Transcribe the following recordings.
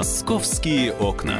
Московские окна.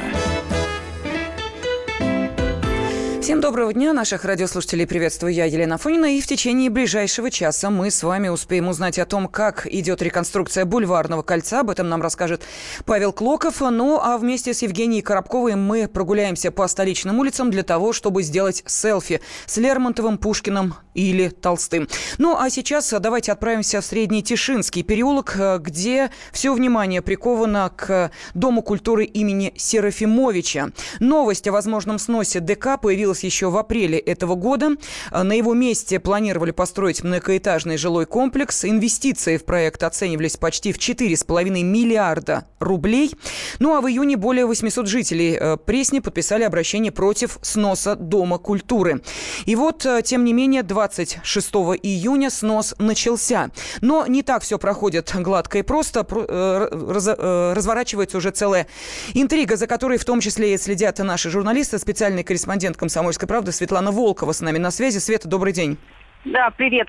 Всем доброго дня, наших радиослушателей приветствую я, Елена Фонина, и в течение ближайшего часа мы с вами успеем узнать о том, как идет реконструкция бульварного кольца, об этом нам расскажет Павел Клоков, ну а вместе с Евгенией Коробковой мы прогуляемся по столичным улицам для того, чтобы сделать селфи с Лермонтовым, Пушкиным или Толстым. Ну а сейчас давайте отправимся в Средний Тишинский переулок, где все внимание приковано к Дому культуры имени Серафимовича. Новость о возможном сносе ДК появилась появилась еще в апреле этого года. А, на его месте планировали построить многоэтажный жилой комплекс. Инвестиции в проект оценивались почти в 4,5 миллиарда рублей. Ну а в июне более 800 жителей э, Пресни подписали обращение против сноса Дома культуры. И вот, э, тем не менее, 26 июня снос начался. Но не так все проходит гладко и просто. Э, разворачивается уже целая интрига, за которой в том числе и следят наши журналисты, специальный корреспондент комсомольской «Комсомольской правды» Светлана Волкова с нами на связи. Света, добрый день. Да, привет.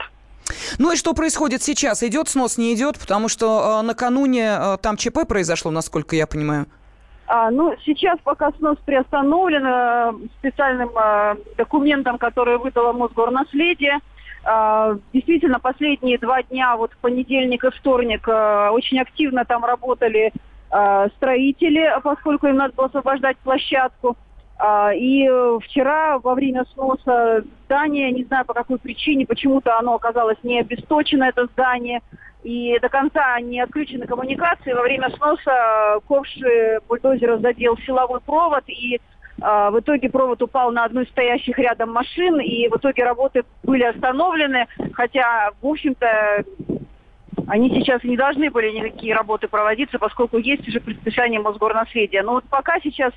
Ну и что происходит сейчас? Идет снос, не идет? Потому что э, накануне э, там ЧП произошло, насколько я понимаю. А, ну, сейчас пока снос приостановлен э, специальным э, документом, который выдало Мосгорнаследие. Э, действительно, последние два дня, вот понедельник и вторник, э, очень активно там работали э, строители, поскольку им надо было освобождать площадку. А, и э, вчера во время сноса здания, не знаю по какой причине, почему-то оно оказалось не обесточено, это здание, и до конца не отключены коммуникации. Во время сноса ковш бульдозера задел силовой провод, и а, в итоге провод упал на одну из стоящих рядом машин, и в итоге работы были остановлены, хотя, в общем-то, они сейчас не должны были никакие работы проводиться, поскольку есть уже предписание Мосгорнаследия. Но вот пока сейчас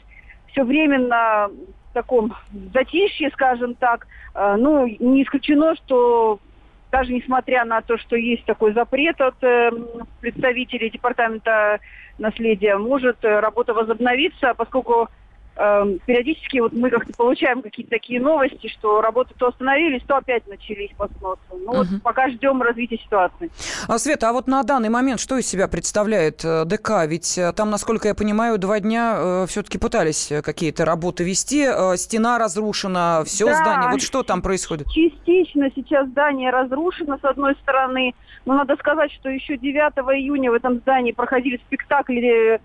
все временно в таком затишье, скажем так. Э, ну, не исключено, что даже несмотря на то, что есть такой запрет от э, представителей департамента наследия, может э, работа возобновиться, поскольку Эм, периодически вот мы как-то получаем какие-то такие новости, что работы то остановились, то опять начались по сносу. Ну угу. вот пока ждем развития ситуации. А, Света, а вот на данный момент что из себя представляет э, ДК? Ведь э, там, насколько я понимаю, два дня э, все-таки пытались какие-то работы вести. Э, стена разрушена, все да, здание. Вот что там происходит? Частично сейчас здание разрушено, с одной стороны. Но надо сказать, что еще 9 июня в этом здании проходили спектакли Э,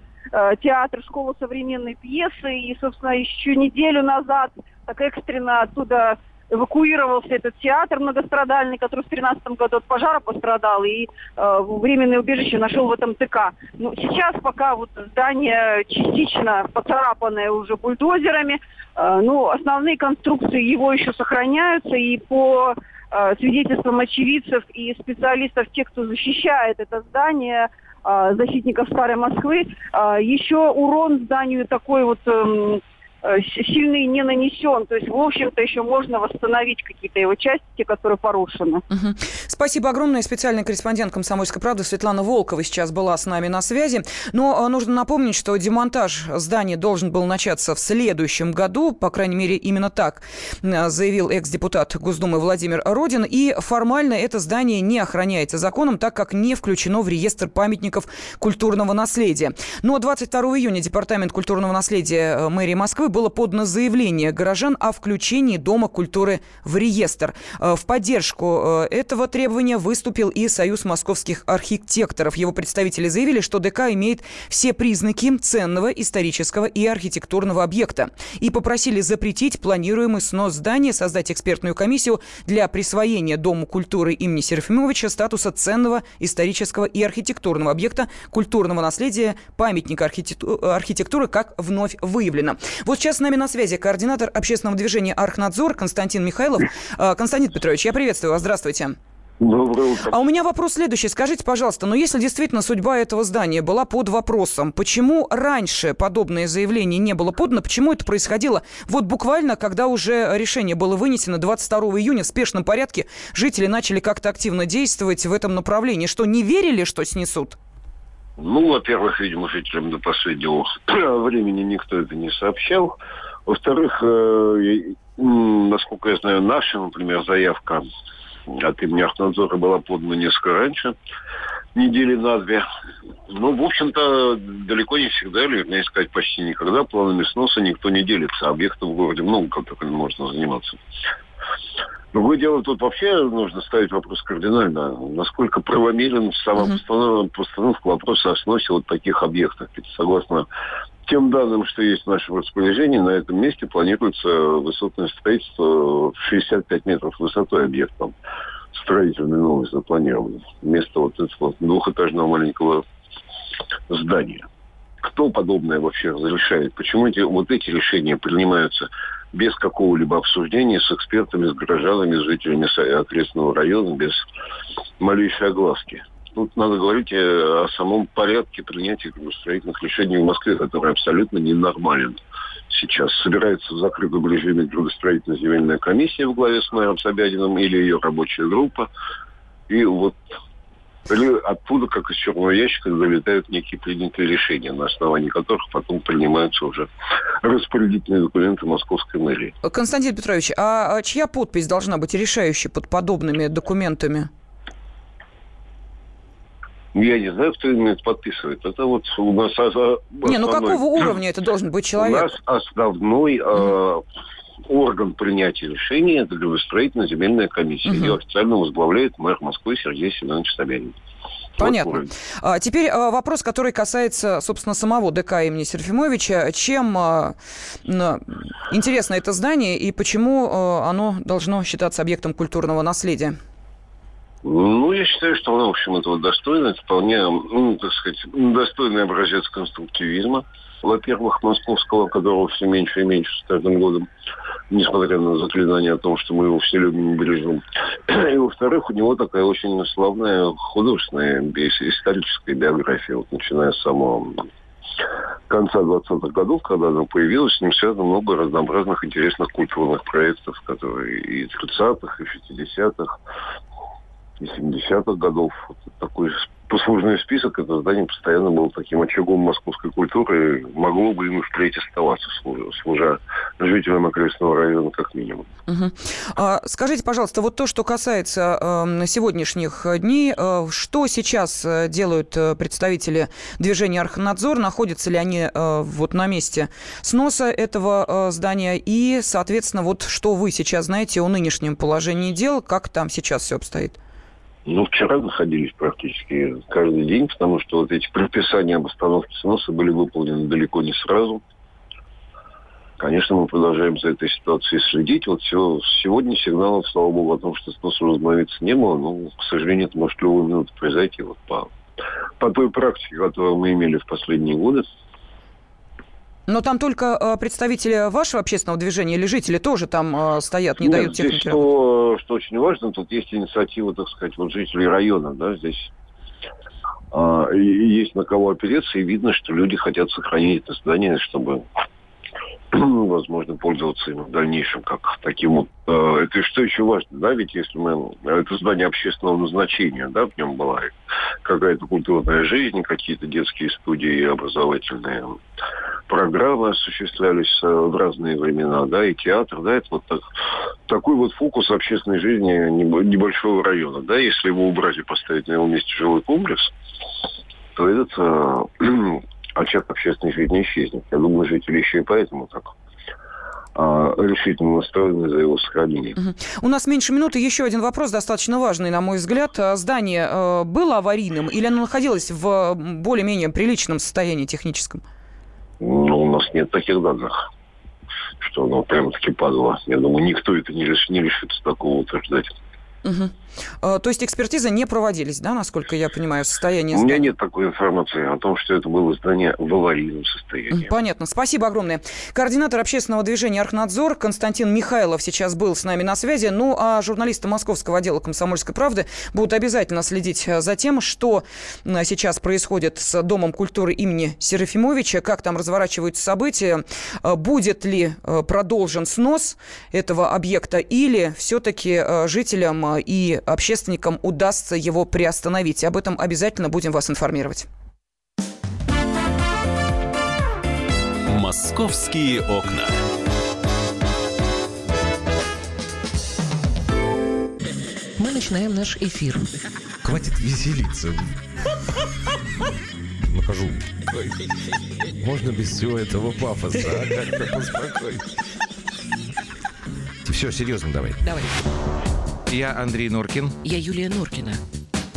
театр «Школа современной пьесы». И, собственно, еще неделю назад так экстренно оттуда эвакуировался этот театр многострадальный, который в 2013 году от пожара пострадал, и э, временное убежище нашел в этом ТК. Но сейчас пока вот здание частично поцарапанное уже бульдозерами, э, ну, основные конструкции его еще сохраняются, и по э, свидетельствам очевидцев и специалистов, тех, кто защищает это здание, защитников Старой Москвы. А, еще урон зданию такой вот эм, Э, сильный не нанесен. То есть, в общем-то, еще можно восстановить какие-то его части, которые порушены. Угу. Спасибо огромное. Специальный корреспондент «Комсомольской правды» Светлана Волкова сейчас была с нами на связи. Но э, нужно напомнить, что демонтаж здания должен был начаться в следующем году. По крайней мере, именно так э, заявил экс-депутат Госдумы Владимир Родин. И формально это здание не охраняется законом, так как не включено в реестр памятников культурного наследия. Но 22 июня Департамент культурного наследия мэрии Москвы было подано заявление горожан о включении Дома культуры в реестр. Э, в поддержку э, этого требования выступил и Союз московских архитекторов. Его представители заявили, что ДК имеет все признаки ценного исторического и архитектурного объекта и попросили запретить планируемый снос здания, создать экспертную комиссию для присвоения Дому культуры имени Серафимовича статуса ценного исторического и архитектурного объекта культурного наследия памятника архитектуры как вновь выявлено. Вот сейчас с нами на связи координатор общественного движения «Архнадзор» Константин Михайлов. А, Константин Петрович, я приветствую вас. Здравствуйте. Доброе утро. А у меня вопрос следующий. Скажите, пожалуйста, ну если действительно судьба этого здания была под вопросом, почему раньше подобное заявление не было подано, почему это происходило вот буквально, когда уже решение было вынесено 22 июня в спешном порядке, жители начали как-то активно действовать в этом направлении, что не верили, что снесут? Ну, во-первых, видимо, жителям до последнего времени никто это не сообщал. Во-вторых, э, насколько я знаю, наша, например, заявка от имени Ахнадзора была подана несколько раньше. недели на две. Ну, в общем-то, далеко не всегда, или, вернее сказать, почти никогда планами сноса никто не делится. Объектов в городе много, как только можно заниматься. Другое дело, тут вообще нужно ставить вопрос кардинально. Насколько правомерен сама uh-huh. постановка вопроса о сносе вот таких объектов. Ведь согласно тем данным, что есть в нашем распоряжении, на этом месте планируется высотное строительство в 65 метров высотой объектом строительный новый запланирован. Вместо вот этого двухэтажного маленького здания. Кто подобное вообще разрешает? Почему эти, вот эти решения принимаются без какого-либо обсуждения с экспертами, с горожанами, с жителями окрестного района, без малейшей огласки? Тут надо говорить о самом порядке принятия строительных решений в Москве, который абсолютно ненормален сейчас. Собирается в закрытом режиме градостроительно-земельная комиссия в главе с мэром Собядиным или ее рабочая группа. И вот или оттуда, как из черного ящика, залетают некие принятые решения, на основании которых потом принимаются уже распорядительные документы московской мэрии. Константин Петрович, а чья подпись должна быть решающей под подобными документами? Я не знаю, кто именно это подписывает. Это вот у нас... Основной... Не, ну какого уровня это должен быть человек? У нас основной э, орган принятия решений – это градостроительно-земельная комиссия. Угу. Ее официально возглавляет мэр Москвы Сергей Семенович Собянин. Понятно. А, теперь а, вопрос, который касается, собственно, самого ДК имени Серафимовича. Чем а, интересно это здание и почему а, оно должно считаться объектом культурного наследия? Ну, я считаю, что она, в общем, этого достойна. Это вполне, ну, так сказать, достойный образец конструктивизма. Во-первых, московского, которого все меньше и меньше с каждым годом, несмотря на заклинание о том, что мы его все любим и бережем. И, во-вторых, у него такая очень славная художественная, историческая биография, вот, начиная с самого конца 20-х годов, когда она появилась, с ним связано много разнообразных интересных культурных проектов, которые и 30-х, и 50-х, и 70-х годов. Вот такой послужной список, это здание постоянно было таким очагом московской культуры, могло бы им и впредь оставаться, служа, служа жителям окрестного района как минимум. Угу. А, скажите, пожалуйста, вот то, что касается э, сегодняшних дней, э, что сейчас э, делают э, представители движения Архнадзор, находятся ли они э, вот на месте сноса этого э, здания, и, соответственно, вот что вы сейчас знаете о нынешнем положении дел, как там сейчас все обстоит? Ну, вчера находились практически каждый день, потому что вот эти предписания об остановке сноса были выполнены далеко не сразу. Конечно, мы продолжаем за этой ситуацией следить. Вот сегодня сигналов, слава богу, о том, что снос возобновиться не было. Но, к сожалению, это может любую минуту произойти вот по, по той практике, которую мы имели в последние годы. Но там только э, представители вашего общественного движения или жители тоже там э, стоят, не Нет, дают технике здесь что, что очень важно, тут есть инициатива, так сказать, вот жителей района, да, здесь а, есть на кого опереться, и видно, что люди хотят сохранить это здание, чтобы возможно, пользоваться им в дальнейшем как таким вот... Э, это что еще важно, да, ведь если мы... Это здание общественного назначения, да, в нем была какая-то культурная жизнь, какие-то детские студии, образовательные программы осуществлялись э, в разные времена, да, и театр, да, это вот так, такой вот фокус общественной жизни небольшого района, да, если его убрать и поставить на его месте жилой комплекс, то этот э, очаг общественной жизни исчезнет. Я думаю, жители еще и поэтому так а, решительно настроены за его сохранение. У нас меньше минуты. Еще один вопрос, достаточно важный, на мой взгляд. А, здание э, было аварийным или оно находилось в более-менее приличном состоянии техническом? Ну, у нас нет таких данных, что оно прямо-таки падало. Я думаю, никто это не, не решится такого утверждать. Угу. То есть экспертизы не проводились, да, насколько я понимаю, состояние здания? У меня нет такой информации о том, что это было здание в аварийном состоянии. Понятно. Спасибо огромное. Координатор общественного движения «Архнадзор» Константин Михайлов сейчас был с нами на связи. Ну, а журналисты Московского отдела «Комсомольской правды» будут обязательно следить э, за тем, что сейчас происходит с Домом культуры имени Серафимовича, как там разворачиваются события, э, будет ли э, продолжен снос этого объекта или все-таки жителям и общественникам удастся его приостановить. Об этом обязательно будем вас информировать. Московские окна. Мы начинаем наш эфир. Хватит веселиться. Нахожу. Можно без всего этого пафоса, а? Как-то поспокойнее. Все, серьезно давай. Давай. Я Андрей Норкин. Я Юлия Норкина.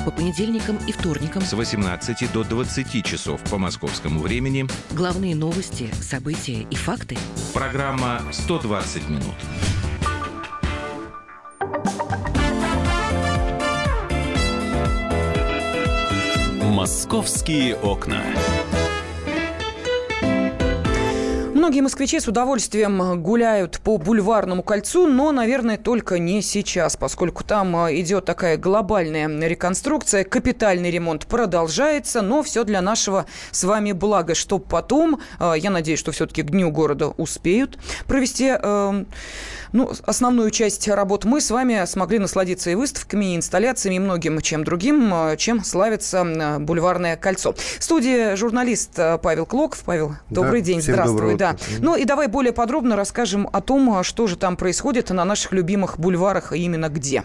По понедельникам и вторникам С 18 до 20 часов по московскому времени. главные новости, события и факты. Программа «120 минут». Московские окна. Многие москвичи с удовольствием гуляют по бульварному кольцу, но, наверное, только не сейчас, поскольку там а, идет такая глобальная реконструкция, капитальный ремонт продолжается, но все для нашего с вами блага, чтобы потом, а, я надеюсь, что все-таки к Дню города успеют провести э, ну, основную часть работ мы с вами смогли насладиться и выставками, и инсталляциями, и многим чем другим, чем славится бульварное кольцо. В студии журналист Павел Клоков. Павел, добрый Да, день, здравствуй. доброго Да. Ну и давай более подробно расскажем о том, э, что же там происходит на наших любимых бульварах и именно где.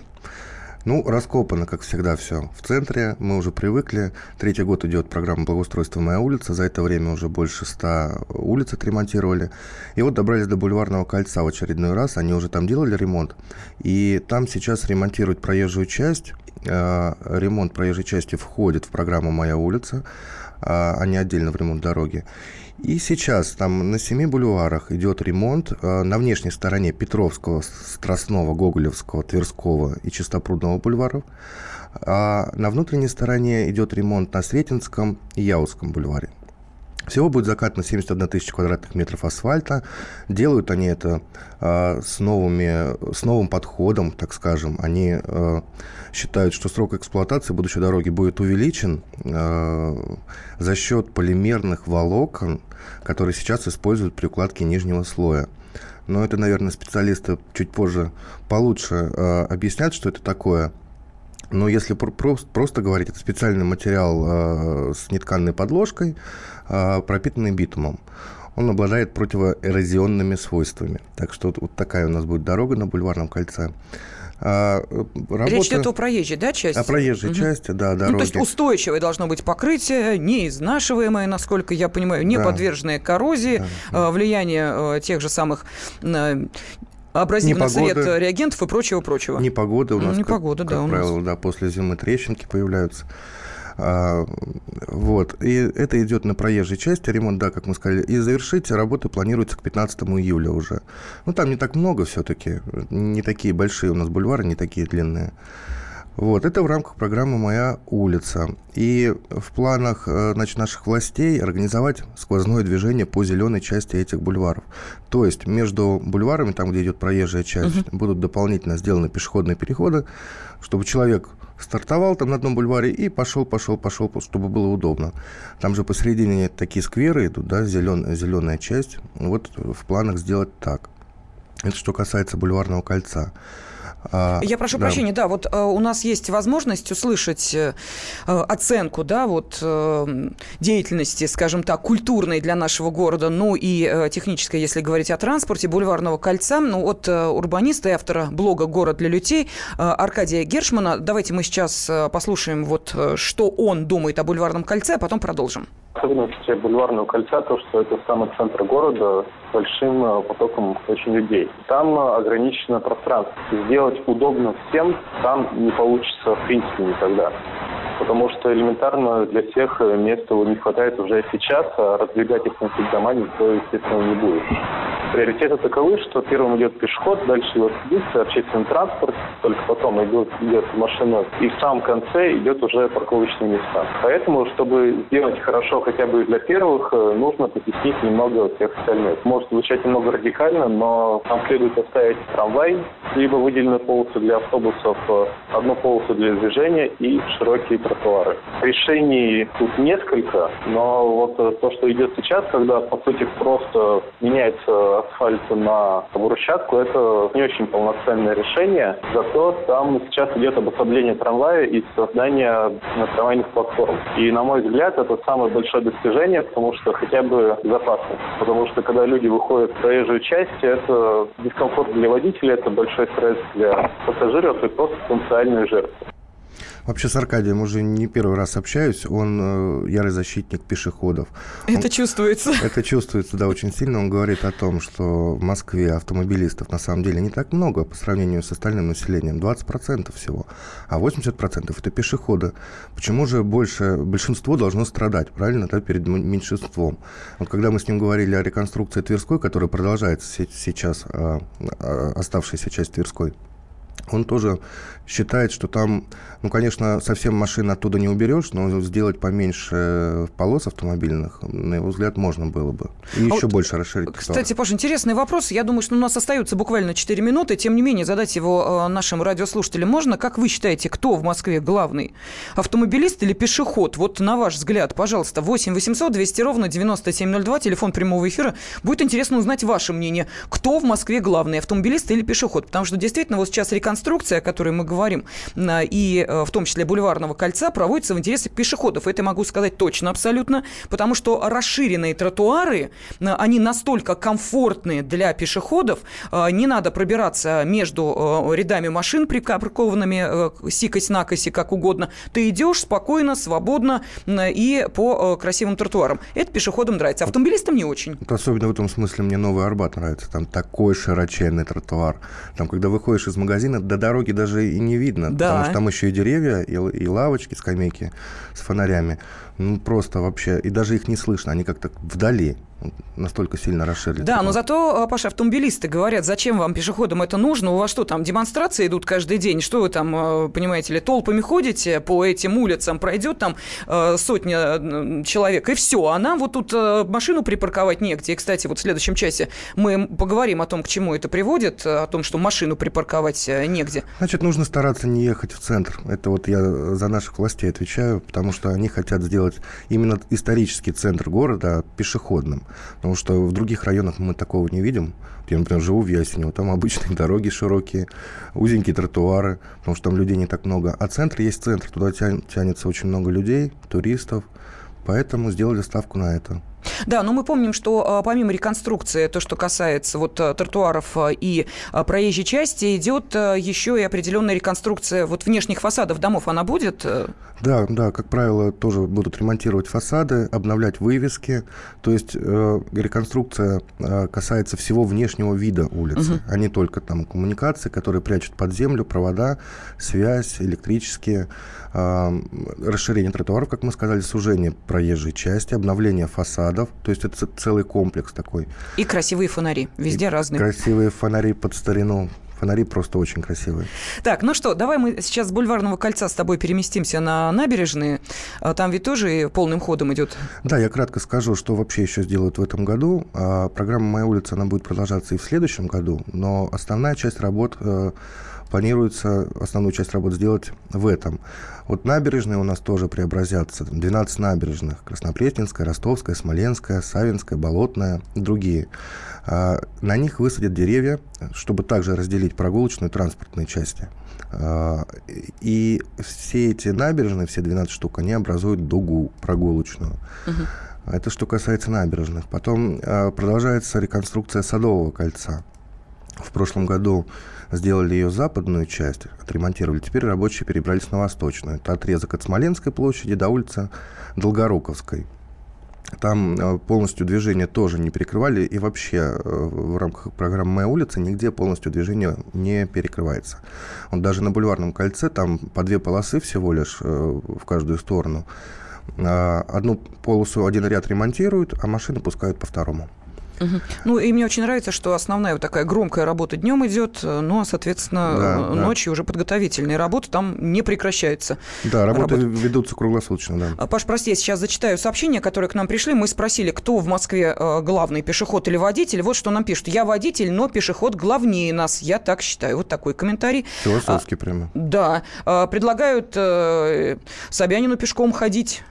Ну, раскопано, как всегда, все в центре. Мы уже привыкли. Третий год идет программа благоустройства «Моя улица». За это время уже больше ста улиц отремонтировали. И вот добрались до Бульварного кольца в очередной раз. Они уже там делали ремонт. И там сейчас ремонтируют проезжую часть. Э, Ремонт проезжей части входит в программу «Моя улица», а а не отдельно в ремонт дороги. И сейчас там на семи бульварах идет ремонт э, на внешней стороне Петровского, Страстного, Гоголевского, Тверского и Чистопрудного бульваров. А на внутренней стороне идет ремонт на Сретенском и Яузском бульваре. Всего будет закатано 71 тысяча квадратных метров асфальта. Делают они это э, с, новыми, с новым подходом, так скажем. Они э, считают, что срок эксплуатации будущей дороги будет увеличен э, за счет полимерных волокон, которые сейчас используют при укладке нижнего слоя. Но это, наверное, специалисты чуть позже получше э, объяснят, что это такое. Но если пр- прос- просто говорить, это специальный материал э, с нетканной подложкой, пропитанный битумом. Он обладает противоэрозионными свойствами. Так что вот, вот такая у нас будет дорога на Бульварном кольце. А, работа- Речь идет о проезжей, да, части? о проезжей Мгм. части, да, дороги. Ну, то есть устойчивое должно быть покрытие, не изнашиваемое, насколько я понимаю, не Да. подверженное коррозии, Да, э, влиянию э, тех же самых абразивных Непогоды. сред э, реагентов и прочего-прочего. Непогода у нас, как- непогода, как, да, у нас. правило, да, после зимы трещинки появляются. А, вот. И это идет на проезжей части, ремонт, да, как мы сказали. И завершить работы планируется к 15 июля уже. Ну, там не так много все-таки. Не такие большие у нас бульвары, не такие длинные. Вот, это в рамках программы «Моя улица». И в планах э, значит, наших властей организовать сквозное движение по зеленой части этих бульваров. То есть между бульварами, там, где идет проезжая часть, будут дополнительно сделаны пешеходные переходы, чтобы человек стартовал там на одном бульваре и пошел, пошел, пошел, чтобы было удобно. Там же посередине такие скверы идут, да, зелен, зеленая часть. Вот в планах сделать так. Это что касается бульварного кольца. А, Я прошу да. прощения, да, вот э, у нас есть возможность услышать э, э, оценку, да, вот э, деятельности, скажем так, культурной для нашего города, ну и э, технической, если говорить о транспорте, бульварного кольца, ну, от э, урбаниста и автора блога «Город для людей» э, Аркадия Гершмана. Давайте мы сейчас э, послушаем, вот, э, что он думает о бульварном кольце, а потом продолжим. Особенности бульварного кольца то, что это самый центр города с большим э, потоком очень людей. Там э, ограничено пространство. Сделать удобно всем там не получится в принципе никогда. Потому что элементарно для всех э, места не хватает уже сейчас, а раздвигать их на дома никто, естественно, не будет. Приоритеты таковы, что первым идет пешеход, дальше велосипедисты, общественный транспорт, только потом идет, идет машина, и в самом конце идет уже парковочные места. Поэтому, чтобы сделать хорошо хотя бы для первых, э, нужно потеснить немного всех остальных. Может звучать немного радикально, но нам следует оставить трамвай, либо выделенную полосу для автобусов, э, одну полосу для движения и широкие тротуары. Решений тут несколько, но вот э, то, что идет сейчас, когда по сути просто меняется асфальт на брусчатку, это не очень полноценное решение. Зато там сейчас идет обособление трамвая и создание трамвайных платформ. И на мой взгляд, это самое большое достижение, потому что хотя бы безопасность. Потому что когда люди выходят в проезжую часть, это дискомфорт для водителя, это большой стресс для пассажиров и просто потенциальные жертвы. Вообще с Аркадием уже не первый раз общаюсь. Он э, ярый защитник пешеходов. Это Он- чувствуется. Это чувствуется, да, очень сильно. Он говорит о том, что в Москве автомобилистов на самом деле не так много по сравнению с остальным населением. 20% всего. А 80% это пешеходы. Почему же больше, большинство должно страдать, правильно, да, перед меньшинством? Вот когда мы с ним говорили о реконструкции Тверской, которая продолжается се- сейчас, а, а, оставшаяся часть Тверской, он тоже считает, что там, ну, конечно, совсем машин оттуда не уберешь, но сделать поменьше полос автомобильных, на его взгляд, можно было бы. И еще вот, больше расширить. Кстати, Паш, интересный вопрос. Я думаю, что у нас остается буквально 4 минуты. Тем не менее, задать его э, нашим радиослушателям можно. Как вы считаете, кто в Москве главный? Автомобилист или пешеход? Вот на ваш взгляд, пожалуйста, 8 800 200 ровно 9702, телефон прямого эфира. Будет интересно узнать ваше мнение. Кто в Москве главный, автомобилист или пешеход? Потому что действительно вот сейчас реконструкция, о которой мы говорим, э, и э, в том числе бульварного кольца, проводится в интересах пешеходов. Это могу сказать точно абсолютно, потому что расширенные тротуары, они настолько комфортные для пешеходов, э, не надо пробираться между э, рядами машин, припаркованными сикось-накоси, как угодно. Ты идешь спокойно, свободно и по красивым тротуарам. Это пешеходам нравится. Автомобилистам не очень. Особенно в этом смысле мне Новый Арбат нравится. Там такой широченный тротуар. Там, когда выходишь из магазина, до дороги даже и не видно. Да. Потому что там еще и деревья, и, и лавочки, скамейки с фонарями. Ну, просто вообще. И даже их не слышно. Они как-то вдали. Настолько сильно расширили. Да, но зато, э, Паша, автомобилисты говорят, зачем вам пешеходам это нужно? У вас что, там демонстрации идут каждый день? Что вы там, э, понимаете ли, толпами ходите по этим улицам? Пройдет там э, сотня человек, и все. А нам вот тут машину припарковать негде. И, кстати, вот в следующем часе мы поговорим о том, к чему это приводит, о том, что машину припарковать э, негде. Значит, нужно стараться не ехать в центр. Это вот я за наших властей отвечаю, потому что они хотят сделать именно исторический центр города пешеходным. Потому что в других районах мы такого не видим. Я, например, живу в Ясенево, там обычные дороги широкие, узенькие тротуары, потому что там людей не так много. А центр есть центр, туда тя- тянется очень много людей, туристов, поэтому сделали ставку на это. Да, но мы помним, что а, помимо реконструкции, то, что касается вот а, тротуаров а, и проезжей части, идет еще и определенная реконструкция вот внешних фасадов домов. Она будет? э? Да, да, как правило, тоже будут ремонтировать фасады, обновлять вывески. То есть э, реконструкция э, касается всего внешнего вида улицы, а не только там коммуникации, которые прячут под землю, провода, связь, электрические, э, расширение тротуаров, как мы сказали, сужение проезжей части, обновление фасадов. То есть это целый комплекс такой. И красивые фонари. Везде И разные. Красивые фонари под старину. Фонари просто очень красивые. Так, ну что, давай мы сейчас с Бульварного кольца с тобой переместимся на набережные. А Там ведь тоже полным ходом идет. Да, я кратко скажу, что вообще еще сделают в этом году. А, Программа «Моя улица» она будет продолжаться и в следующем году, но основная часть работ э, планируется, основную часть работ сделать в этом. Вот набережные у нас тоже преобразятся. 12 набережных. Краснопресненская, Ростовская, Смоленская, Савинская, Болотная и другие. А, На них высадят деревья, чтобы также разделить прогулочную и транспортные части. А, И все эти набережные, все 12 штук, они образуют дугу прогулочную. Это что касается набережных. Потом э, продолжается реконструкция Садового кольца. В прошлом году сделали ее западную часть, отремонтировали. Теперь рабочие перебрались на восточную. Это отрезок от Смоленской площади до улицы Долгоруковской. Там э, полностью движение тоже не перекрывали, и вообще э, в рамках программы «Моя улица» нигде полностью движение не перекрывается. Вот даже на Бульварном кольце там по две полосы всего лишь э, в каждую сторону. А, Одну полосу, один ряд ремонтируют, а машины пускают по второму. Мгм. Ну, и мне очень нравится, что основная вот такая громкая работа днем идет, э, ну, а, соответственно, Да, э, да. ночью уже подготовительные работы там не прекращаются. Да, работы Работа. ведутся круглосуточно, да. А, Паш, прости, я сейчас зачитаю сообщения, которые к нам пришли. Мы спросили, кто в Москве э, главный, пешеход или водитель. Вот что нам пишут. Я водитель, но пешеход главнее нас. Я так считаю. Вот такой комментарий. Философски прямо. Да. А, Предлагают Собянину пешком ходить.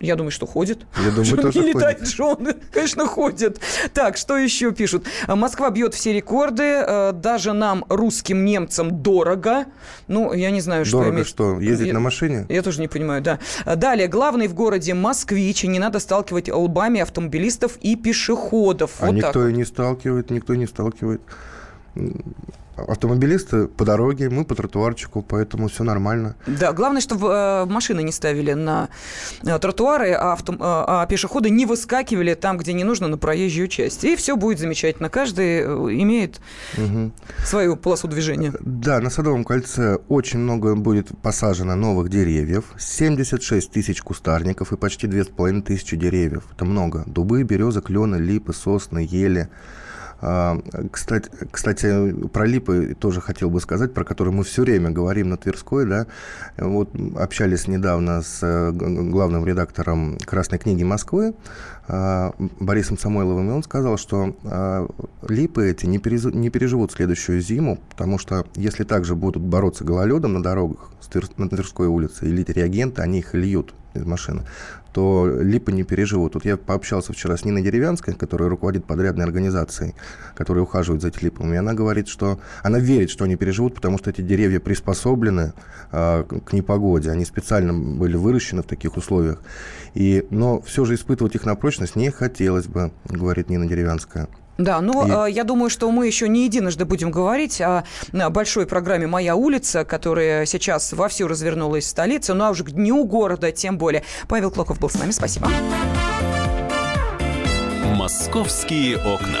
Я думаю, что ходит. Я думаю, Что тоже не летает ходит. же он, конечно, ходит. Так, что еще пишут? А, Москва бьет все рекорды, э, даже нам, русским немцам, дорого. Ну, я не знаю, что Дорого иметь- что, ездить Я- на машине? я тоже не понимаю, да. А, Далее, главный в городе москвич, и не надо сталкивать лбами автомобилистов и пешеходов. А вот никто так. и не сталкивает, никто не сталкивает. Автомобилисты по дороге, мы по тротуарчику, поэтому все нормально. Да, главное, чтобы э, машины не ставили на э, тротуары, а, авто, э, а пешеходы не выскакивали там, где не нужно, на проезжую часть. И все будет замечательно. Каждый имеет угу. свою полосу движения. Да, на Садовом кольце очень много будет посажено новых деревьев. 76 тысяч кустарников и почти 2,5 тысячи деревьев. Это много. Дубы, березы, клены, липы, сосны, ели. А, кстати, кстати, про липы тоже хотел бы сказать, про которые мы все время говорим на Тверской. Да? Вот общались недавно с э, главным редактором «Красной книги Москвы» а, Борисом Самойловым, и он сказал, что а, липы эти не, переживут следующую зиму, потому что если также будут бороться гололедом на дорогах на Тверской улице и лить реагенты, они их льют из машины, то липы не переживут. Вот я пообщался вчера с Ниной Деревянской, которая руководит подрядной организацией, которая ухаживает за этими липами, и она говорит, что она верит, что они переживут, потому что эти деревья приспособлены э, к непогоде, они специально были выращены в таких условиях. И, но все же испытывать их на прочность не хотелось бы, говорит Нина Деревянская. Да, но и... э, я думаю, что мы еще не единожды будем говорить о большой программе «Моя улица», которая сейчас вовсю развернулась в столице, ну а уже к дню города тем более. Павел Клоков был с нами, спасибо. «Московские окна».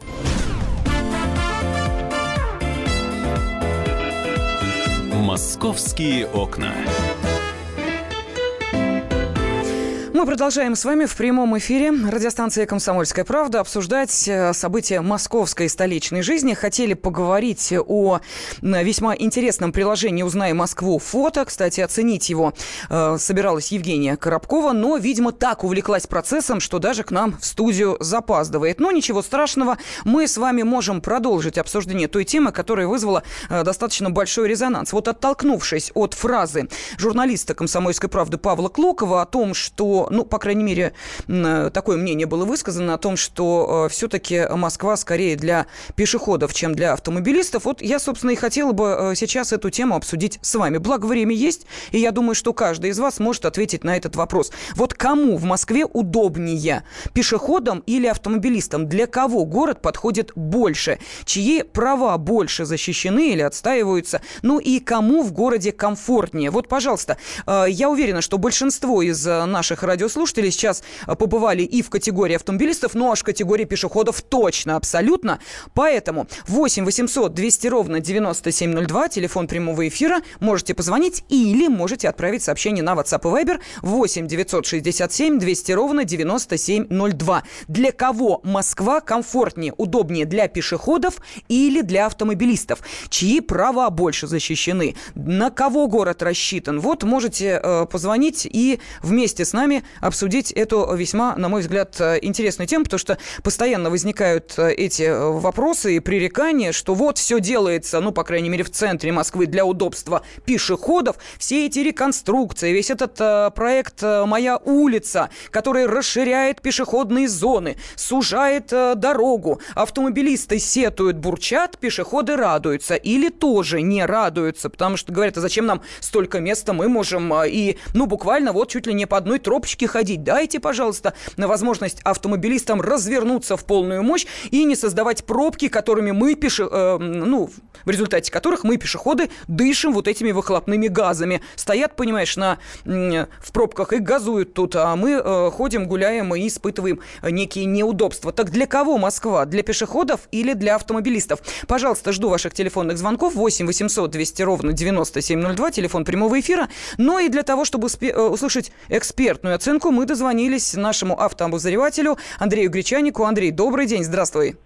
«Московские окна». Мы продолжаем с вами в прямом эфире радиостанции «Комсомольская правда» обсуждать э, события московской столичной жизни. Хотели поговорить о весьма интересном приложении «Узнай Москву. Фото». Кстати, оценить его э, собиралась Евгения Коробкова, но, видимо, так увлеклась процессом, что даже к нам в студию запаздывает. Но ничего страшного, мы с вами можем продолжить обсуждение той темы, которая вызвала э, достаточно большой резонанс. Вот оттолкнувшись от фразы журналиста «Комсомольской правды» Павла Клокова о том, что ну, по крайней мере, такое мнение было высказано о том, что э, все-таки Москва скорее для пешеходов, чем для автомобилистов. Вот я, собственно, и хотела бы э, сейчас эту тему обсудить с вами. Благо, время есть, и я думаю, что каждый из вас может ответить на этот вопрос. Вот кому в Москве удобнее, пешеходам или автомобилистам? Для кого город подходит больше? Чьи права больше защищены или отстаиваются? Ну и кому в городе комфортнее? Вот, пожалуйста, э, я уверена, что большинство из наших радио радиослушатели сейчас э, побывали и в категории автомобилистов, ну аж в категории пешеходов точно, абсолютно. Поэтому 8 800 200 ровно 9702, телефон прямого эфира, можете позвонить или можете отправить сообщение на WhatsApp и Viber 8 967 200 ровно 9702. Для кого Москва комфортнее, удобнее для пешеходов или для автомобилистов? Чьи права больше защищены? На кого город рассчитан? Вот можете э, позвонить и вместе с нами обсудить эту весьма, на мой взгляд, э, интересную тему, потому что постоянно возникают э, эти э, вопросы и пререкания, что вот все делается, ну, по крайней мере, в центре Москвы для удобства пешеходов. Все эти реконструкции, весь этот проект «Моя улица», который расширяет пешеходные зоны, сужает дорогу. Автомобилисты сетуют, бурчат, пешеходы радуются. Или тоже не радуются, потому что говорят, а зачем нам столько места, мы можем и, ну, буквально вот чуть ли не по одной тропочке пешки ходить. Дайте, пожалуйста, на возможность автомобилистам развернуться в полную мощь и не создавать пробки, которыми мы пеше... Э, ну, в результате которых мы, пешеходы, дышим вот этими выхлопными газами. Стоят, понимаешь, на, в пробках и газуют тут, а мы э, ходим, гуляем и испытываем некие неудобства. Так для кого Москва? Для пешеходов или для автомобилистов? Пожалуйста, жду ваших телефонных звонков 8 800 200 ровно 9702, телефон прямого эфира. Но и для того, чтобы э, услышать экспертную оценку, мы дозвонились нашему автообозревателю Андрею Гречанику. Андрей, добрый день, здравствуй.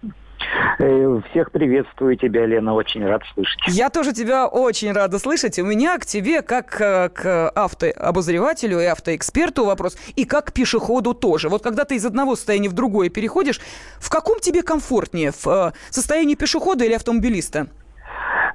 Э, всех приветствую тебя, Лена, очень рад слышать. Я тоже тебя очень рада слышать. У меня к тебе, как э, к автообозревателю и автоэксперту вопрос, и как к пешеходу тоже. Вот когда ты из одного состояния в другое переходишь, в каком тебе комфортнее? В э, состоянии пешехода или автомобилиста?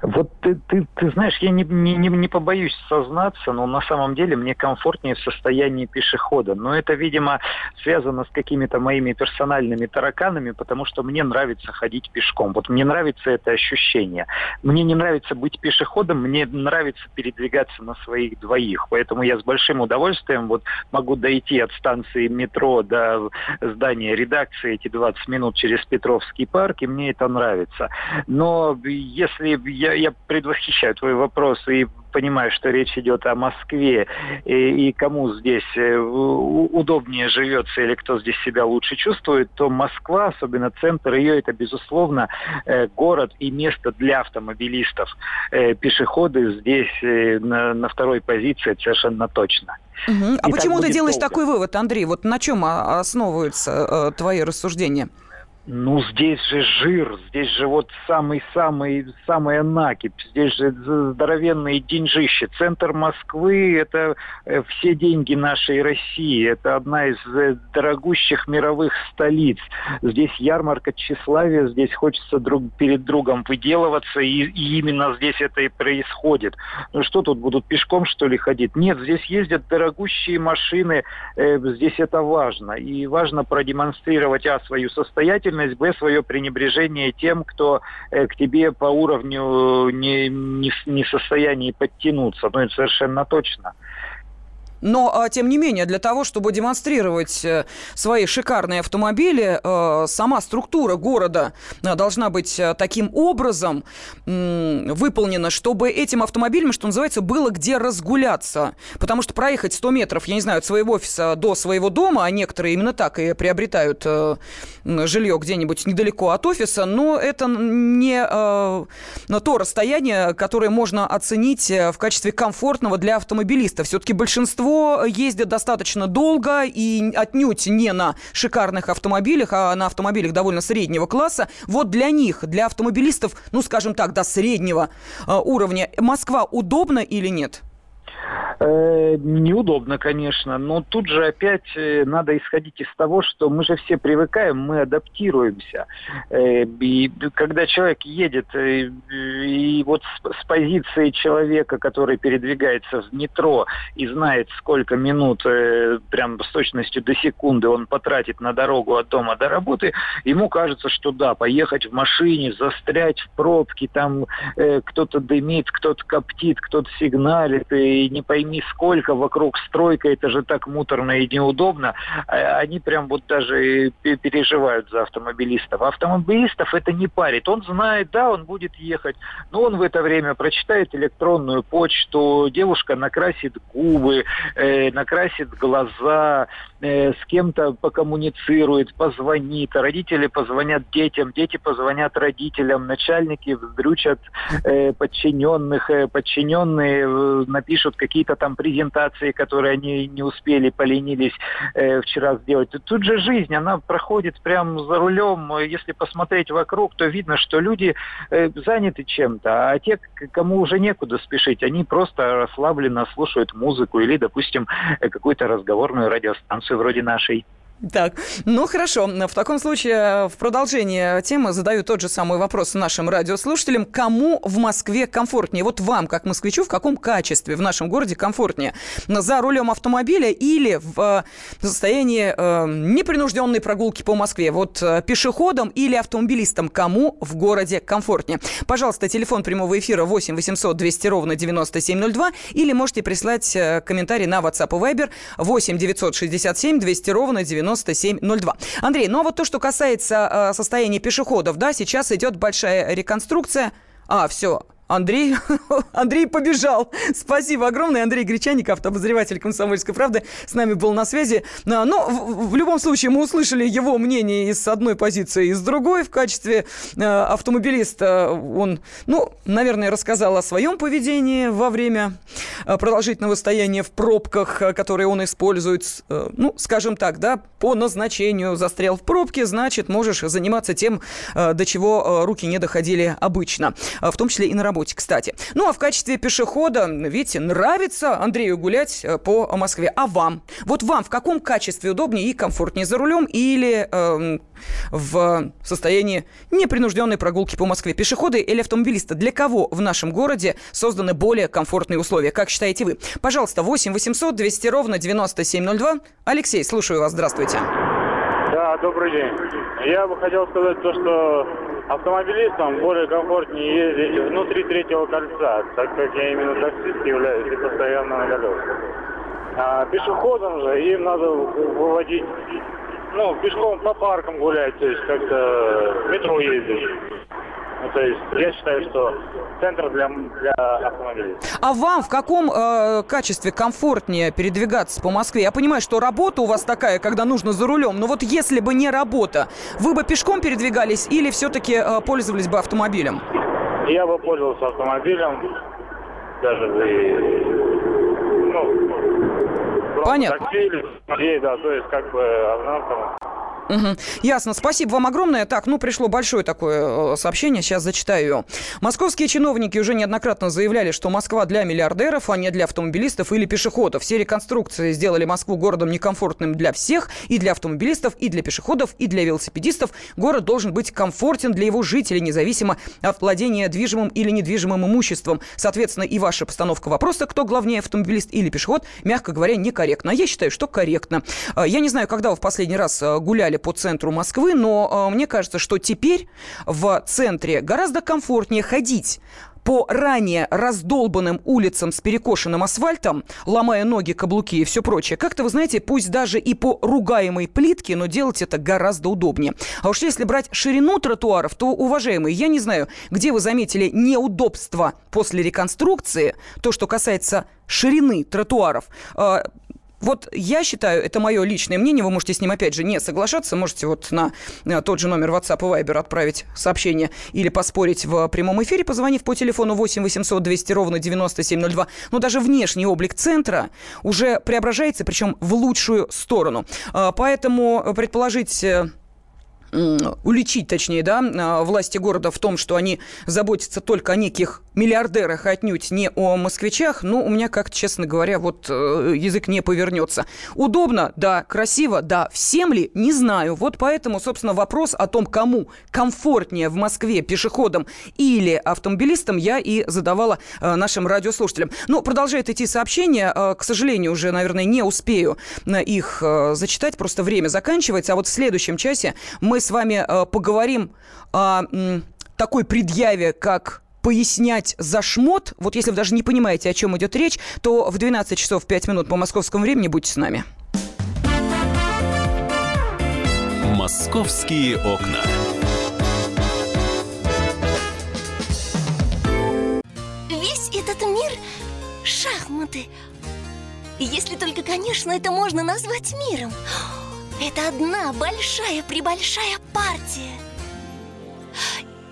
Вот ты, ты, ты знаешь, я не, не, не побоюсь сознаться, но на самом деле мне комфортнее в состоянии пешехода. Но это, видимо, связано с какими-то моими персональными тараканами, потому что мне нравится ходить пешком. Вот мне нравится это ощущение. Мне не нравится быть пешеходом, мне нравится передвигаться на своих двоих. Поэтому я с большим удовольствием вот могу дойти от станции метро до здания редакции эти 20 минут через Петровский парк, и мне это нравится. Но если я я, предвосхищаю твой вопрос и понимаю, что речь идет о Москве и, и кому здесь э, удобнее живется или кто здесь себя лучше чувствует, то Москва, особенно центр ее, это, безусловно, э, город и место для автомобилистов. Э, пешеходы здесь на, на второй позиции совершенно точно. Угу. А почему ты делаешь долго. такой вывод, Андрей? Вот на чем основываются э, твои рассуждения? Ну, здесь же жир, здесь же вот самый-самый, самая накипь, здесь же здоровенные деньжища. Центр Москвы – это э, все деньги нашей России, это одна из э, дорогущих мировых столиц. Здесь ярмарка тщеславия, здесь хочется друг перед другом выделываться, и, и именно здесь это и происходит. Ну что тут, будут пешком, что ли, ходить? Нет, здесь ездят дорогущие машины, э, здесь это важно. И важно продемонстрировать, а, свою состоятельность, деятельность, б, свое пренебрежение тем, кто э, к тебе по уровню не, не, не в состоянии подтянуться. Ну, это совершенно точно. Но, а, тем не менее, для того, чтобы демонстрировать э, свои шикарные автомобили, э, сама структура города э, должна быть таким образом выполнена, чтобы этим автомобилям, что называется, было где разгуляться. Потому что проехать 100 метров, я не знаю, от своего офиса до своего дома, а некоторые именно так и приобретают жилье где-нибудь недалеко от офиса, но это не то расстояние, которое можно оценить в качестве комфортного для автомобилиста. Все-таки большинство ездят достаточно долго и отнюдь не на шикарных автомобилях, а на автомобилях довольно среднего класса. Вот для них, для автомобилистов, ну, скажем так, до среднего э, уровня, Москва удобна или нет? Э, неудобно, конечно, но тут же опять э, надо исходить из того, что мы же все привыкаем, мы адаптируемся. Э, и когда человек едет, и вот с позиции человека, который передвигается в метро и знает, сколько минут, прям с точностью до секунды он потратит на дорогу от дома до работы, ему кажется, что да, поехать в машине, застрять в пробке, там кто-то дымит, кто-то коптит, кто-то сигналит, и не пойми пойми сколько, вокруг стройка, это же так муторно и неудобно, а они прям вот даже переживают за автомобилистов. А автомобилистов это не парит. Он знает, да, он будет ехать, но он в это время прочитает электронную почту, девушка накрасит губы, э, накрасит глаза, э, с кем-то покоммуницирует, позвонит, родители позвонят детям, дети позвонят родителям, начальники вздрючат э, подчиненных, э, подчиненные э, напишут какие-то там презентации, которые они не успели, поленились э, вчера сделать. Тут же жизнь, она проходит прямо за рулем. Если посмотреть вокруг, то видно, что люди э, заняты чем-то, а те, кому уже некуда спешить, они просто расслабленно слушают музыку или, допустим, э, какую-то разговорную радиостанцию вроде нашей. Так, ну хорошо. В таком случае в продолжение темы задаю тот же самый вопрос нашим радиослушателям. Кому в Москве комфортнее? Вот вам, как москвичу, в каком качестве в нашем городе комфортнее? За рулем автомобиля или в э, состоянии э, непринужденной прогулки по Москве? Вот э, пешеходом или автомобилистом? Кому в городе комфортнее? Пожалуйста, телефон прямого эфира 8 800 200 ровно 9702 или можете прислать э, комментарий на WhatsApp и Viber 8 967 200 ровно 97 9702. Андрей, ну а вот то, что касается э, состояния пешеходов, да, сейчас идет большая реконструкция. А, все, Андрей, Андрей побежал. Спасибо огромное. Андрей Гречаник, автообозреватель «Комсомольской правды», с нами был на связи. А, но в, в любом случае мы услышали его мнение и с одной позиции, и с другой. В качестве э, автомобилиста он, ну, наверное, рассказал о своем поведении во время э, продолжительного стояния в пробках, э, которые он использует, э, ну, скажем так, да, по назначению застрял в пробке, значит, можешь заниматься тем, до чего руки не доходили обычно, в том числе и на работе, кстати. Ну, а в качестве пешехода, видите, нравится Андрею гулять по Москве. А вам? Вот вам в каком качестве удобнее и комфортнее за рулем или э, в состоянии непринужденной прогулки по Москве? Пешеходы или автомобилисты? Для кого в нашем городе созданы более комфортные условия? Как считаете вы? Пожалуйста, 8 800 200 ровно 9702. Алексей, слушаю вас. Здравствуйте. Да, добрый день. Я бы хотел сказать то, что автомобилистам более комфортнее ездить внутри третьего кольца, так как я именно таксист являюсь и постоянно на колесах. А пешеходам же им надо выводить, ну, пешком по паркам гулять, то есть как-то метро ездить. Ну, то есть я считаю, что центр для, для автомобилей. А вам в каком э, качестве комфортнее передвигаться по Москве? Я понимаю, что работа у вас такая, когда нужно за рулем. Но вот если бы не работа, вы бы пешком передвигались или все-таки э, пользовались бы автомобилем? Я бы пользовался автомобилем, даже и, ну, Понятно. такси или да, то есть как бы одна Угу. Ясно. Спасибо вам огромное. Так, ну, пришло большое такое э, сообщение, сейчас зачитаю его. Московские чиновники уже неоднократно заявляли, что Москва для миллиардеров, а не для автомобилистов или пешеходов. Все реконструкции сделали Москву городом некомфортным для всех, и для автомобилистов, и для пешеходов, и для велосипедистов. Город должен быть комфортен для его жителей, независимо от владения движимым или недвижимым имуществом. Соответственно, и ваша постановка вопроса, кто главнее, автомобилист или пешеход, мягко говоря, некорректна. А я считаю, что корректно. Э, я не знаю, когда вы в последний раз э, гуляли по центру Москвы, но э, мне кажется, что теперь в центре гораздо комфортнее ходить по ранее раздолбанным улицам с перекошенным асфальтом, ломая ноги, каблуки и все прочее. Как-то, вы знаете, пусть даже и по ругаемой плитке, но делать это гораздо удобнее. А уж если брать ширину тротуаров, то, уважаемые, я не знаю, где вы заметили неудобства после реконструкции, то, что касается ширины тротуаров. Вот я считаю, это мое личное мнение, вы можете с ним опять же не соглашаться, можете вот на, на тот же номер WhatsApp и Viber отправить сообщение или поспорить в прямом эфире, позвонив по телефону 8 800 200 ровно 9702. Но даже внешний облик центра уже преображается, причем в лучшую сторону. А, поэтому предположить э, уличить, точнее, да, а, власти города в том, что они заботятся только о неких миллиардерах, а отнюдь не о москвичах, ну, у меня, как честно говоря, вот э, язык не повернется. Удобно? Да. Красиво? Да. Всем ли? Не знаю. Вот поэтому, собственно, вопрос о том, кому комфортнее в Москве пешеходам или автомобилистам, я и задавала э, нашим радиослушателям. Ну, продолжает идти сообщение. Э, к сожалению, уже, наверное, не успею их зачитать, просто время заканчивается. А вот в следующем часе мы с вами э, поговорим о такой предъяве, как пояснять за шмот. Вот если вы даже не понимаете, о чем идет речь, то в 12 часов 5 минут по московскому времени будьте с нами. «Московские окна». Весь этот мир – шахматы. Если только, конечно, это можно назвать миром. Это одна большая-пребольшая партия.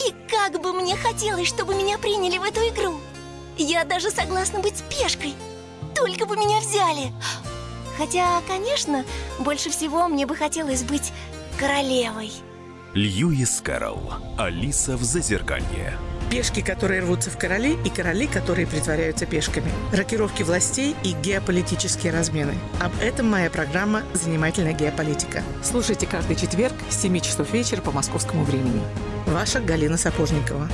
И как бы мне хотелось, чтобы меня приняли в эту игру. Я даже согласна быть пешкой. Только бы меня взяли. Хотя, конечно, больше всего мне бы хотелось быть королевой. Льюис Кэрролл. Алиса в Зазеркалье. Пешки, которые рвутся в короли, и короли, которые притворяются пешками. Рокировки властей и геополитические размены. Об этом моя программа «Занимательная геополитика». Слушайте каждый четверг с 7 часов вечера по московскому времени. Ваша Галина Сапожникова.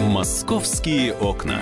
«Московские окна».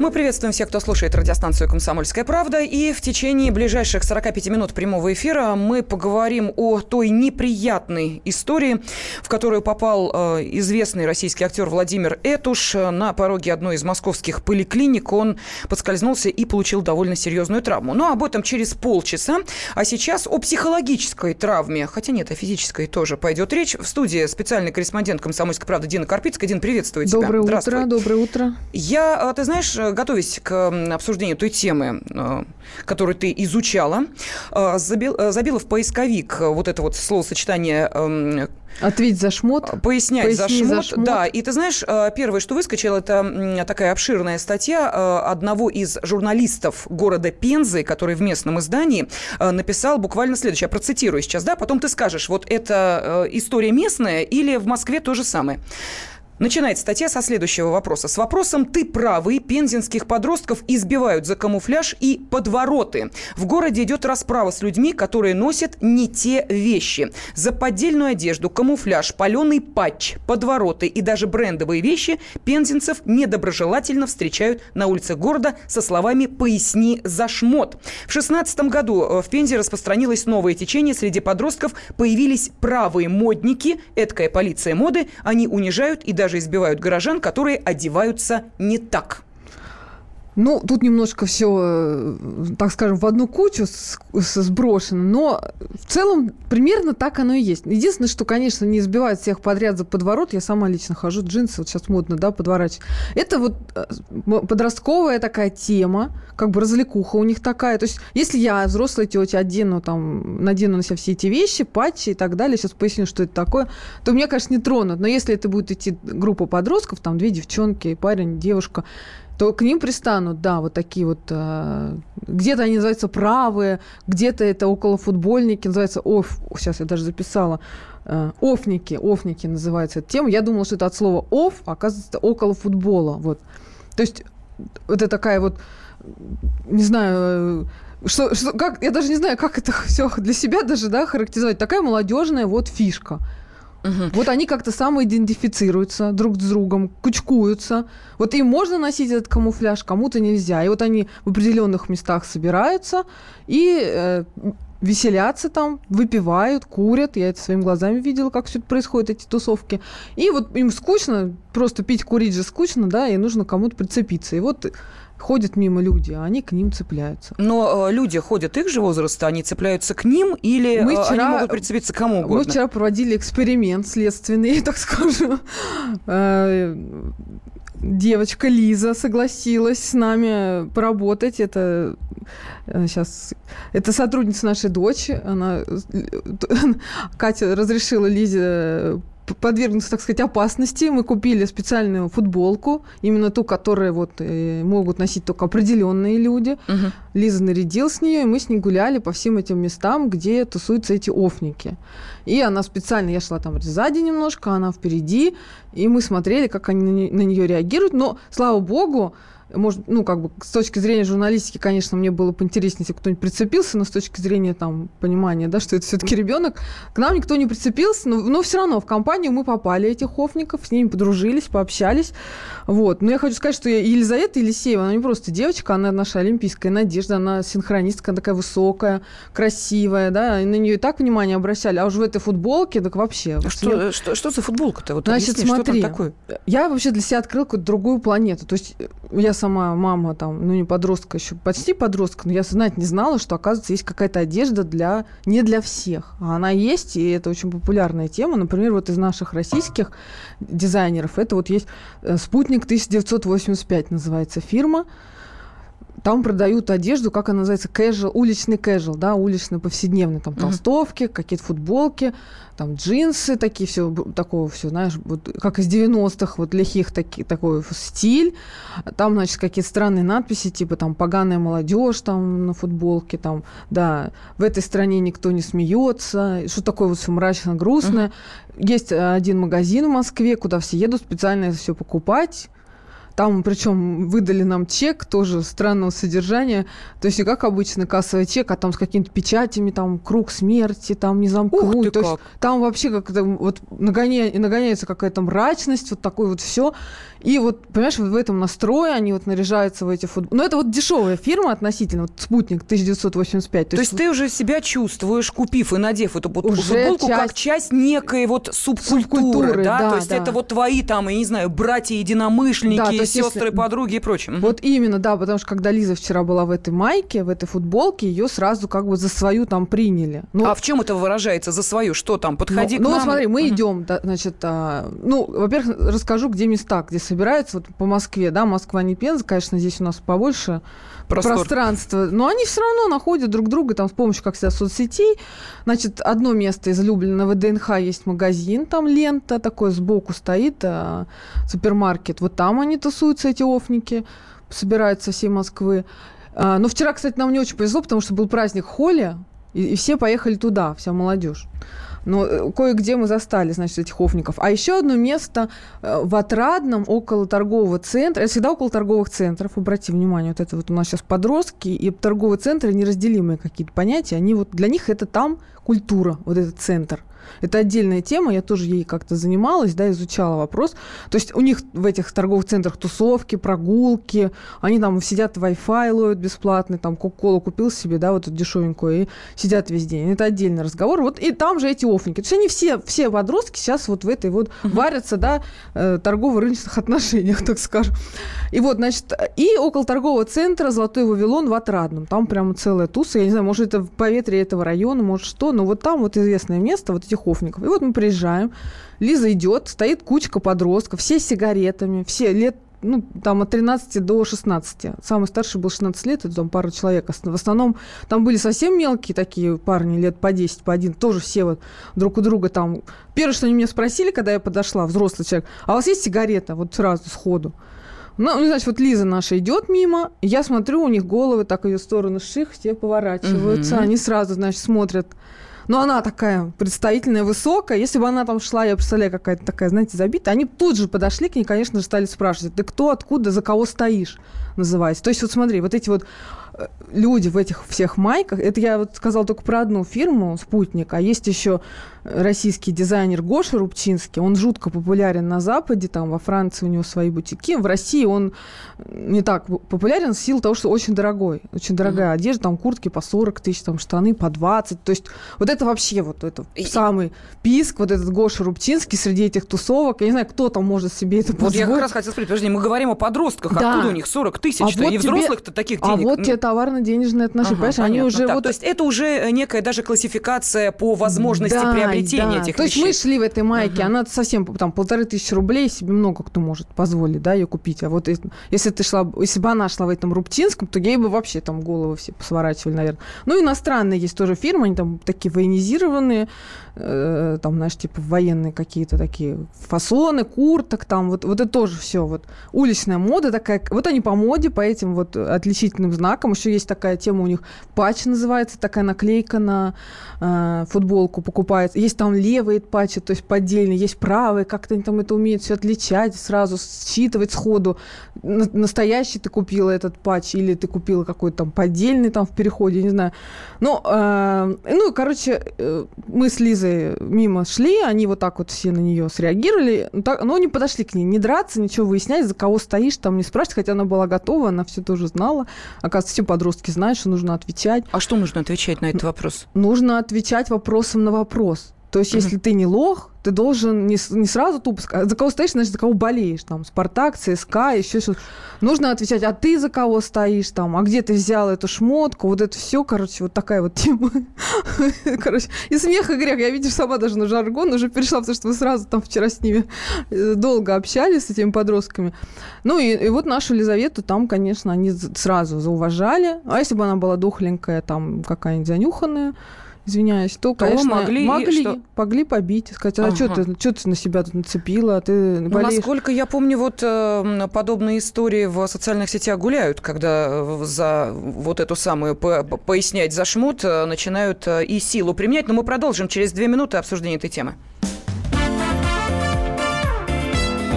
Мы приветствуем всех, кто слушает радиостанцию «Комсомольская правда». И в течение ближайших 45 минут прямого эфира мы поговорим о той неприятной истории, в которую попал э, известный российский актер Владимир Этуш. На пороге одной из московских поликлиник он подскользнулся и получил довольно серьезную травму. Но об этом через полчаса. А сейчас о психологической травме. Хотя нет, о физической тоже пойдет речь. В студии специальный корреспондент «Комсомольской правды» Дина Карпицкая. Дина, приветствую тебя. Доброе утро, доброе утро. Я, э, ты знаешь, э, готовясь к обсуждению той темы, э, которую ты изучала, э, забил- э, забила в поисковик э, вот это вот словосочетание эм, Ответь за шмот. Пояснять за Поясни шмот. за шмот. Да, и ты знаешь, э, первое, что выскочило, это такая обширная статья э, одного из журналистов города Пензы, который в местном издании э, написал буквально следующее. Я процитирую сейчас, да, потом ты скажешь, вот это э, история местная или в Москве то же самое. Начинается статья со следующего вопроса. С вопросом «Ты правый» пензенских подростков избивают за камуфляж и подвороты. В городе идет расправа с людьми, которые носят не те вещи. За поддельную одежду, камуфляж, паленый патч, подвороты и даже брендовые вещи пензенцев недоброжелательно встречают на улицах города со словами «поясни за шмот». В 16 году э, в Пензе распространилось новое течение. Среди подростков появились правые модники, эткая полиция моды. Они унижают и даже избивают горожан, которые одеваются не так. Ну, тут немножко все, так скажем, в одну кучу сброшено, но в целом примерно так оно и есть. Единственное, что, конечно, не избивают всех подряд за подворот. Я сама лично хожу, джинсы, вот сейчас модно, да, подворачивать. Это вот э, подростковая такая тема, как бы развлекуха у них такая. То есть, если я, взрослая тетя, одену там, надену на себя все эти вещи, патчи и так далее, сейчас поясню, что это такое, то меня, конечно, не тронут. Но если это будет идти группа подростков, там две девчонки, парень, девушка, то к ним пристанут, да, вот такие вот, э, где-то они называются правые, где-то это около футбольники, называется оф, сейчас я даже записала, э, офники, офники называется эта тема. Я думала, что это от слова оф, а оказывается, около футбола, вот. То есть это такая вот, не знаю, э, что, что- как, я даже не знаю, как это все для себя даже, да, характеризовать. Такая молодежная вот фишка. Вот они как-то самоидентифицируются друг с другом, кучкуются. Вот им можно носить этот камуфляж, кому-то нельзя. И вот они в определенных местах собираются и э, веселятся там, выпивают, курят. Я это своими глазами видела, как все это происходит, эти тусовки. И вот им скучно, просто пить, курить же скучно, да, и нужно кому-то прицепиться. И вот ходят мимо люди, а они к ним цепляются. Но э, люди ходят их же возраста, они цепляются к ним или Мы э, вчера- они могут прицепиться к кому угодно? Мы вчера проводили эксперимент следственный, так скажу. Э, Девочка Лиза согласилась с нами поработать. Это сейчас это сотрудница нашей дочери. Она Катя разрешила Лизе подвергнуться, так сказать, опасности. Мы купили специальную футболку, именно ту, которую вот э, могут носить только определенные люди. Лиза нарядилась с нее, и мы с ней гуляли по всем этим местам, где тусуются эти офники. И она специально, я шла там сзади немножко, она впереди, и мы смотрели, как они на нее реагируют. Но, слава богу, может, ну, как бы, с точки зрения журналистики, конечно, мне было бы интереснее, если кто-нибудь прицепился, но с точки зрения, там, понимания, да, что это все-таки ребенок, к нам никто не прицепился, но, но все равно в компанию мы попали, этих хофников, с ними подружились, пообщались, вот. Но я хочу сказать, что Елизавета Елисеева, она не просто девочка, она наша олимпийская надежда, она синхронистка, она такая высокая, красивая, да, и на нее и так внимание обращали, а уж в этой футболке, так вообще. вот Что, мне- что, что за футболка-то? Вот Значит, объясни, смотри, что там такое? я вообще для себя открыла какую-то другую планету. То есть э, я сама мама там, ну не подростка еще, почти подростка, но я знать не знала, что, оказывается, есть какая-то одежда для не для всех. А она есть, и это очень популярная тема. Например, вот из наших российских дизайнеров, это вот есть э, «Спутник 1985» называется фирма. Там продают одежду, как она называется, casual, уличный casual, да, уличный повседневный, там Мгм. толстовки, какие-то футболки, там джинсы такие, все такого все, знаешь, вот, как из 90-х, вот лихих таки, такой стиль. Там, значит, какие-то странные надписи, типа там «поганая молодежь» там на футболке, там, да, в этой стране никто не смеется, что такое вот все мрачно, грустное. Есть э, один магазин в Москве, куда все едут специально это все покупать. Там, причем, выдали нам чек тоже странного содержания. То есть, не как обычно кассовый чек, а там с какими-то печатями, там круг смерти, там не замкнуть. Ух ты То есть, как. там вообще как-то вот нагоня- нагоняется какая-то мрачность, вот такое вот все. И вот, понимаешь, вот в этом настрое они вот наряжаются в эти футболки. Но это вот дешевая фирма относительно, вот «Спутник» 1985. То есть ты уже себя чувствуешь, купив и надев эту вот Уже футболку, как часть- часть некой вот субкультуры, Субкультуры, да? да, То есть да. это вот твои там, я не знаю, братья-единомышленники, Да, Есть сестры, если- подруги и прочее. Мгм. Вот именно, да, потому что когда Лиза вчера была в этой майке, в этой футболке, ее сразу как бы за свою там приняли. Ну, а в чем это выражается за свою? Что там? Подходи ну, к ну, нам. вот смотри, мы Мгм. идем, да, значит, а, ну, во-первых, расскажу, где места, где собираются, вот по Москве, да, Москва не Пенза, конечно, здесь у нас побольше Простор. пространства, но они все равно находят друг друга там с помощью, как всегда, соцсетей. Значит, одно место излюбленное в ДНХ есть магазин, там лента такой сбоку стоит, а, супермаркет, вот там они тусуются, эти офники, собираются со всей Москвы. А, но вчера, кстати, нам не очень повезло, потому что был праздник Холи, и, и все поехали туда, вся молодежь. Но э, кое-где мы застали, значит, этих офников. А еще одно место э, в Отрадном, около торгового центра. Это всегда около торговых центров, обрати внимание. Вот это вот у нас сейчас подростки и торговые центры неразделимые какие-то понятия. Они вот, для них это там культура, вот этот центр. Это отдельная тема, я тоже ей как-то занималась, да, изучала вопрос. То есть у них в этих торговых центрах тусовки, прогулки, они там сидят, Wi-Fi ловят бесплатный, там Кока-Колу купил себе, да, вот эту дешевенькую, и сидят весь день. Это отдельный разговор. Вот и там же эти офники. То есть они все, все подростки сейчас вот в этой вот варятся, да, э, торгово-рыночных отношениях, так скажем. И вот, значит, и около торгового центра Золотой Вавилон в Отрадном. Там прямо целая туса. Я не знаю, может, это в поветрие этого района, может, что. Но вот там вот известное место вот этих офников. И вот мы приезжаем. Лиза идет, стоит кучка подростков, все с сигаретами, все лет ну, там от 13 до 16. Самый старший был 16 лет, это там пара человек. В основном там были совсем мелкие такие парни, лет по 10, по 1, тоже все вот друг у друга там. Первое, что они меня спросили, когда я подошла, взрослый человек, а у вас есть сигарета? Вот сразу, сходу. Ну, ну, значит, вот Лиза наша идет мимо, я смотрю, у них головы так ее сторону ших, все поворачиваются, Мгм. они сразу, значит, смотрят. Но она такая представительная, высокая. Если бы она там шла, я представляю, какая-то такая, знаете, забитая, они тут же подошли к ней, конечно же, стали спрашивать, ты кто, откуда, за кого стоишь, называется. То есть вот смотри, вот эти вот э, люди в этих всех майках, это я вот сказала только про одну фирму, «Спутник», а есть еще российский дизайнер Гоша Рубчинский, он жутко популярен на Западе, там во Франции у него свои бутики, в России он не так популярен в силу того, что очень дорогой, очень дорогая одежда, там куртки по 40 тысяч, там штаны по 20, то есть вот это вообще вот это самый писк, вот этот Гоша Рубчинский среди этих тусовок, я не знаю, кто там может себе это Вот позволить. я как раз хотела спросить, подожди, мы говорим о подростках, Да. откуда у них 40 тысяч, А и вот тебе- взрослых-то таких А денег. вот ну, тебе товарно-денежные отношения, Ага, понимаешь, они понятно. уже Так, вот... То есть это уже некая даже классификация по возможности Да, приобретения да. этих То есть вещей. мы шли в этой майке, она совсем там полторы тысячи рублей себе много кто может позволить, да, ее купить. А вот если, ты шла, если бы она шла в этом Рубчинском, то ей бы вообще там головы все посворачивали, наверное. Ну, иностранные есть тоже фирмы, они там такие военизированные, э, там, знаешь, типа военные какие-то такие фасоны, курток, там, вот, вот это тоже все, вот уличная мода такая, вот они по моде, по этим вот отличительным знакам, еще есть такая тема у них, патч называется, такая наклейка на э, футболку покупается, есть там левые патчи, то есть поддельные, есть правые, как-то они там это умеют все отличать, сразу считывать сходу, На- настоящий ты купила этот патч или ты купила какой-то там поддельный там в переходе, не знаю. Ну, э, ну, короче, э, мы с Лизой мимо шли, они вот так вот все на нее среагировали, ну, так- но не подошли к ней, не драться, ничего выяснять, за кого стоишь, там не спрашивать, хотя она была готова, она все тоже знала. Оказывается, все подростки знают, что нужно отвечать. А что нужно отвечать на этот вопрос? Нужно отвечать вопросом на вопрос. То есть, если ты не лох, ты должен не, не сразу тупо сказать, за кого стоишь, значит, за кого болеешь. Там, Спартак, ЦСКА, еще что-то. Нужно отвечать, а ты за кого стоишь, там, а где ты взял эту шмотку, вот это все, короче, вот такая вот тема. Короче, и смех, и грех. Я, видишь, сама даже на жаргон уже перешла, потому что мы сразу там вчера с ними э, долго общались, с этими подростками. Ну, и, и вот нашу Лизавету там, конечно, они сразу зауважали. А если бы она была духленькая, там, какая-нибудь занюханная, извиняюсь, то, То конечно, могли могли, что? могли побить, сказать, а что Ага. ты, чё ты на себя тут нацепила, ты Ну, болеешь? насколько я помню, вот э, подобные истории в социальных сетях гуляют, когда э, за вот эту самую по- по- пояснять за шмут э, начинают э, и силу применять. Но мы продолжим через две минуты обсуждение этой темы.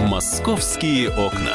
«Московские окна».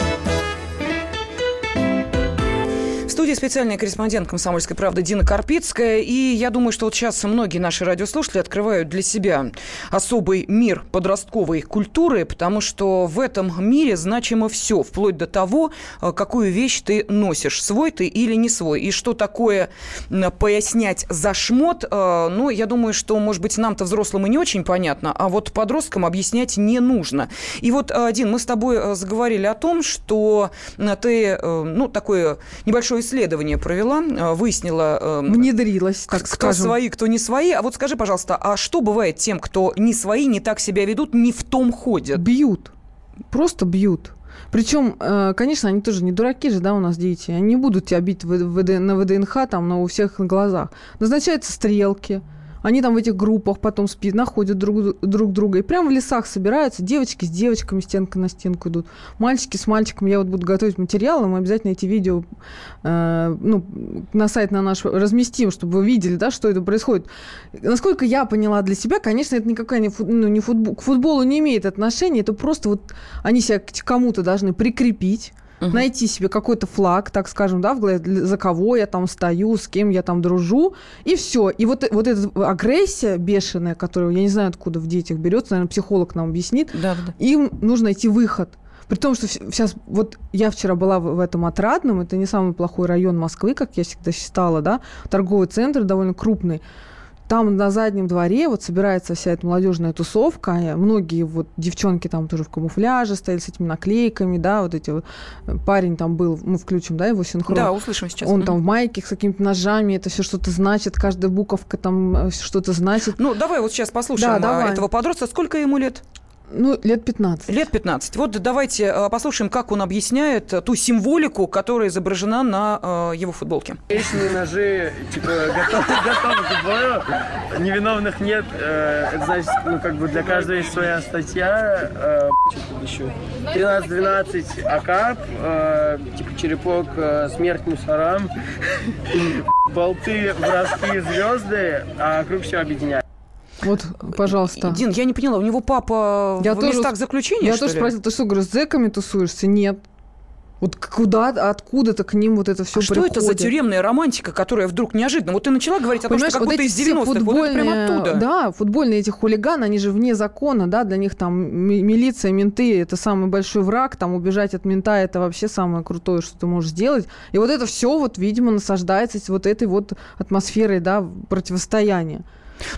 Студии специальный корреспондент «Комсомольской правды» Дина Карпицкая. И я думаю, что вот сейчас многие наши радиослушатели открывают для себя особый мир подростковой культуры, потому что в этом мире значимо все, вплоть до того, э, какую вещь ты носишь, свой ты или не свой. И что такое пояснять за шмот, э, ну, я думаю, что, может быть, нам-то взрослым и не очень понятно, а вот подросткам объяснять не нужно. И вот, э, Дин, мы с тобой заговорили о том, что ты, ну, такое небольшое исследование провела, э, выяснила... Э, Внедрилась, так кто скажем. Кто свои, кто не свои. А вот скажи, пожалуйста, а что бывает тем, кто не свои, не так себя ведут, не в том ходят? Бьют. Просто бьют. Причем, э, конечно, они тоже не дураки же, да, у нас дети. Они не будут тебя бить ВД, на ВДНХ, там, на у всех на глазах. Назначаются стрелки, они там в этих группах потом спят, находят друг, друг друга. И прямо в лесах собираются. Девочки с девочками стенка на стенку идут. Мальчики с мальчиком. Я вот буду готовить материалы. Мы обязательно эти видео э, ну, на сайт на наш разместим, чтобы вы видели, да, что это происходит. Насколько я поняла для себя, конечно, это никакая не, фут, ну, не футбол, к футболу не имеет отношения. Это просто вот они себя к кому-то должны прикрепить угу. найти себе какой-то флаг, так скажем, да, в голове, за кого я там стою, с кем я там дружу, и все. И вот, вот эта агрессия бешеная, которую, я не знаю, откуда в детях берется, наверное, психолог нам объяснит, да, да. им нужно найти выход. При том, что сейчас, вот я вчера была в, в этом Отрадном, это не самый плохой район Москвы, как я всегда считала, да, торговый центр довольно крупный. Там на заднем дворе вот собирается вся эта молодежная тусовка. Многие вот девчонки там тоже в камуфляже стояли с этими наклейками, да, вот эти вот. Парень там был, мы включим, да, его синхрон. Да, услышим сейчас. Он там в майке с какими-то ножами, это все что-то значит, каждая буковка там э, что-то значит. Ну, давай вот сейчас послушаем да, давай. этого подростка. Сколько ему лет? Ну, лет 15. Лет 15. Вот давайте э, послушаем, как он объясняет ту символику, которая изображена на э, его футболке. Личные ножи, типа, готовы, готовы к бою, невиновных нет. Э, это значит, ну, как бы для каждого есть своя статья. Э, еще 13-12 АКАП, э, типа черепок, э, смерть мусорам, болты, вражские звезды, а вокруг все объединяет. Вот, пожалуйста. Дин, я не поняла, у него папа я в тоже, местах заключения, Я тоже спросила, ты что, говорю, с зэками тусуешься? Нет. Вот куда, откуда-то к ним вот это все а приходит? что это за тюремная романтика, которая вдруг неожиданно... Вот ты начала говорить о том, что какой-то вот из 90-х, вот это прямо оттуда. Да, футбольные эти хулиганы, они же вне закона, да, для них там милиция, менты – это самый большой враг, там убежать от мента – это вообще самое крутое, что ты можешь сделать. И вот это все вот, видимо, насаждается вот этой вот атмосферой, да, противостояния.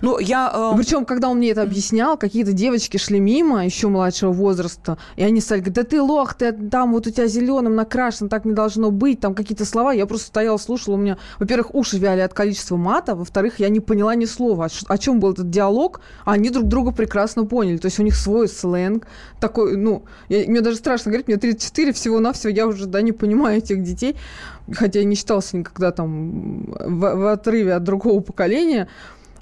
Ну, я... Э... Причем, когда он мне это объяснял, какие-то девочки шли мимо, еще младшего возраста, и они стали говорить, да ты лох, ты там вот у тебя зеленым накрашен, так не должно быть, там какие-то слова. Я просто стояла, слушала, у меня, во-первых, уши вяли от количества мата, во-вторых, я не поняла ни слова. О чем был этот диалог, а они друг друга прекрасно поняли. То есть у них свой сленг такой, ну, я, мне даже страшно говорить, мне 34 всего-навсего, я уже, да, не понимаю этих детей, хотя я не считался никогда там в, в отрыве от другого поколения.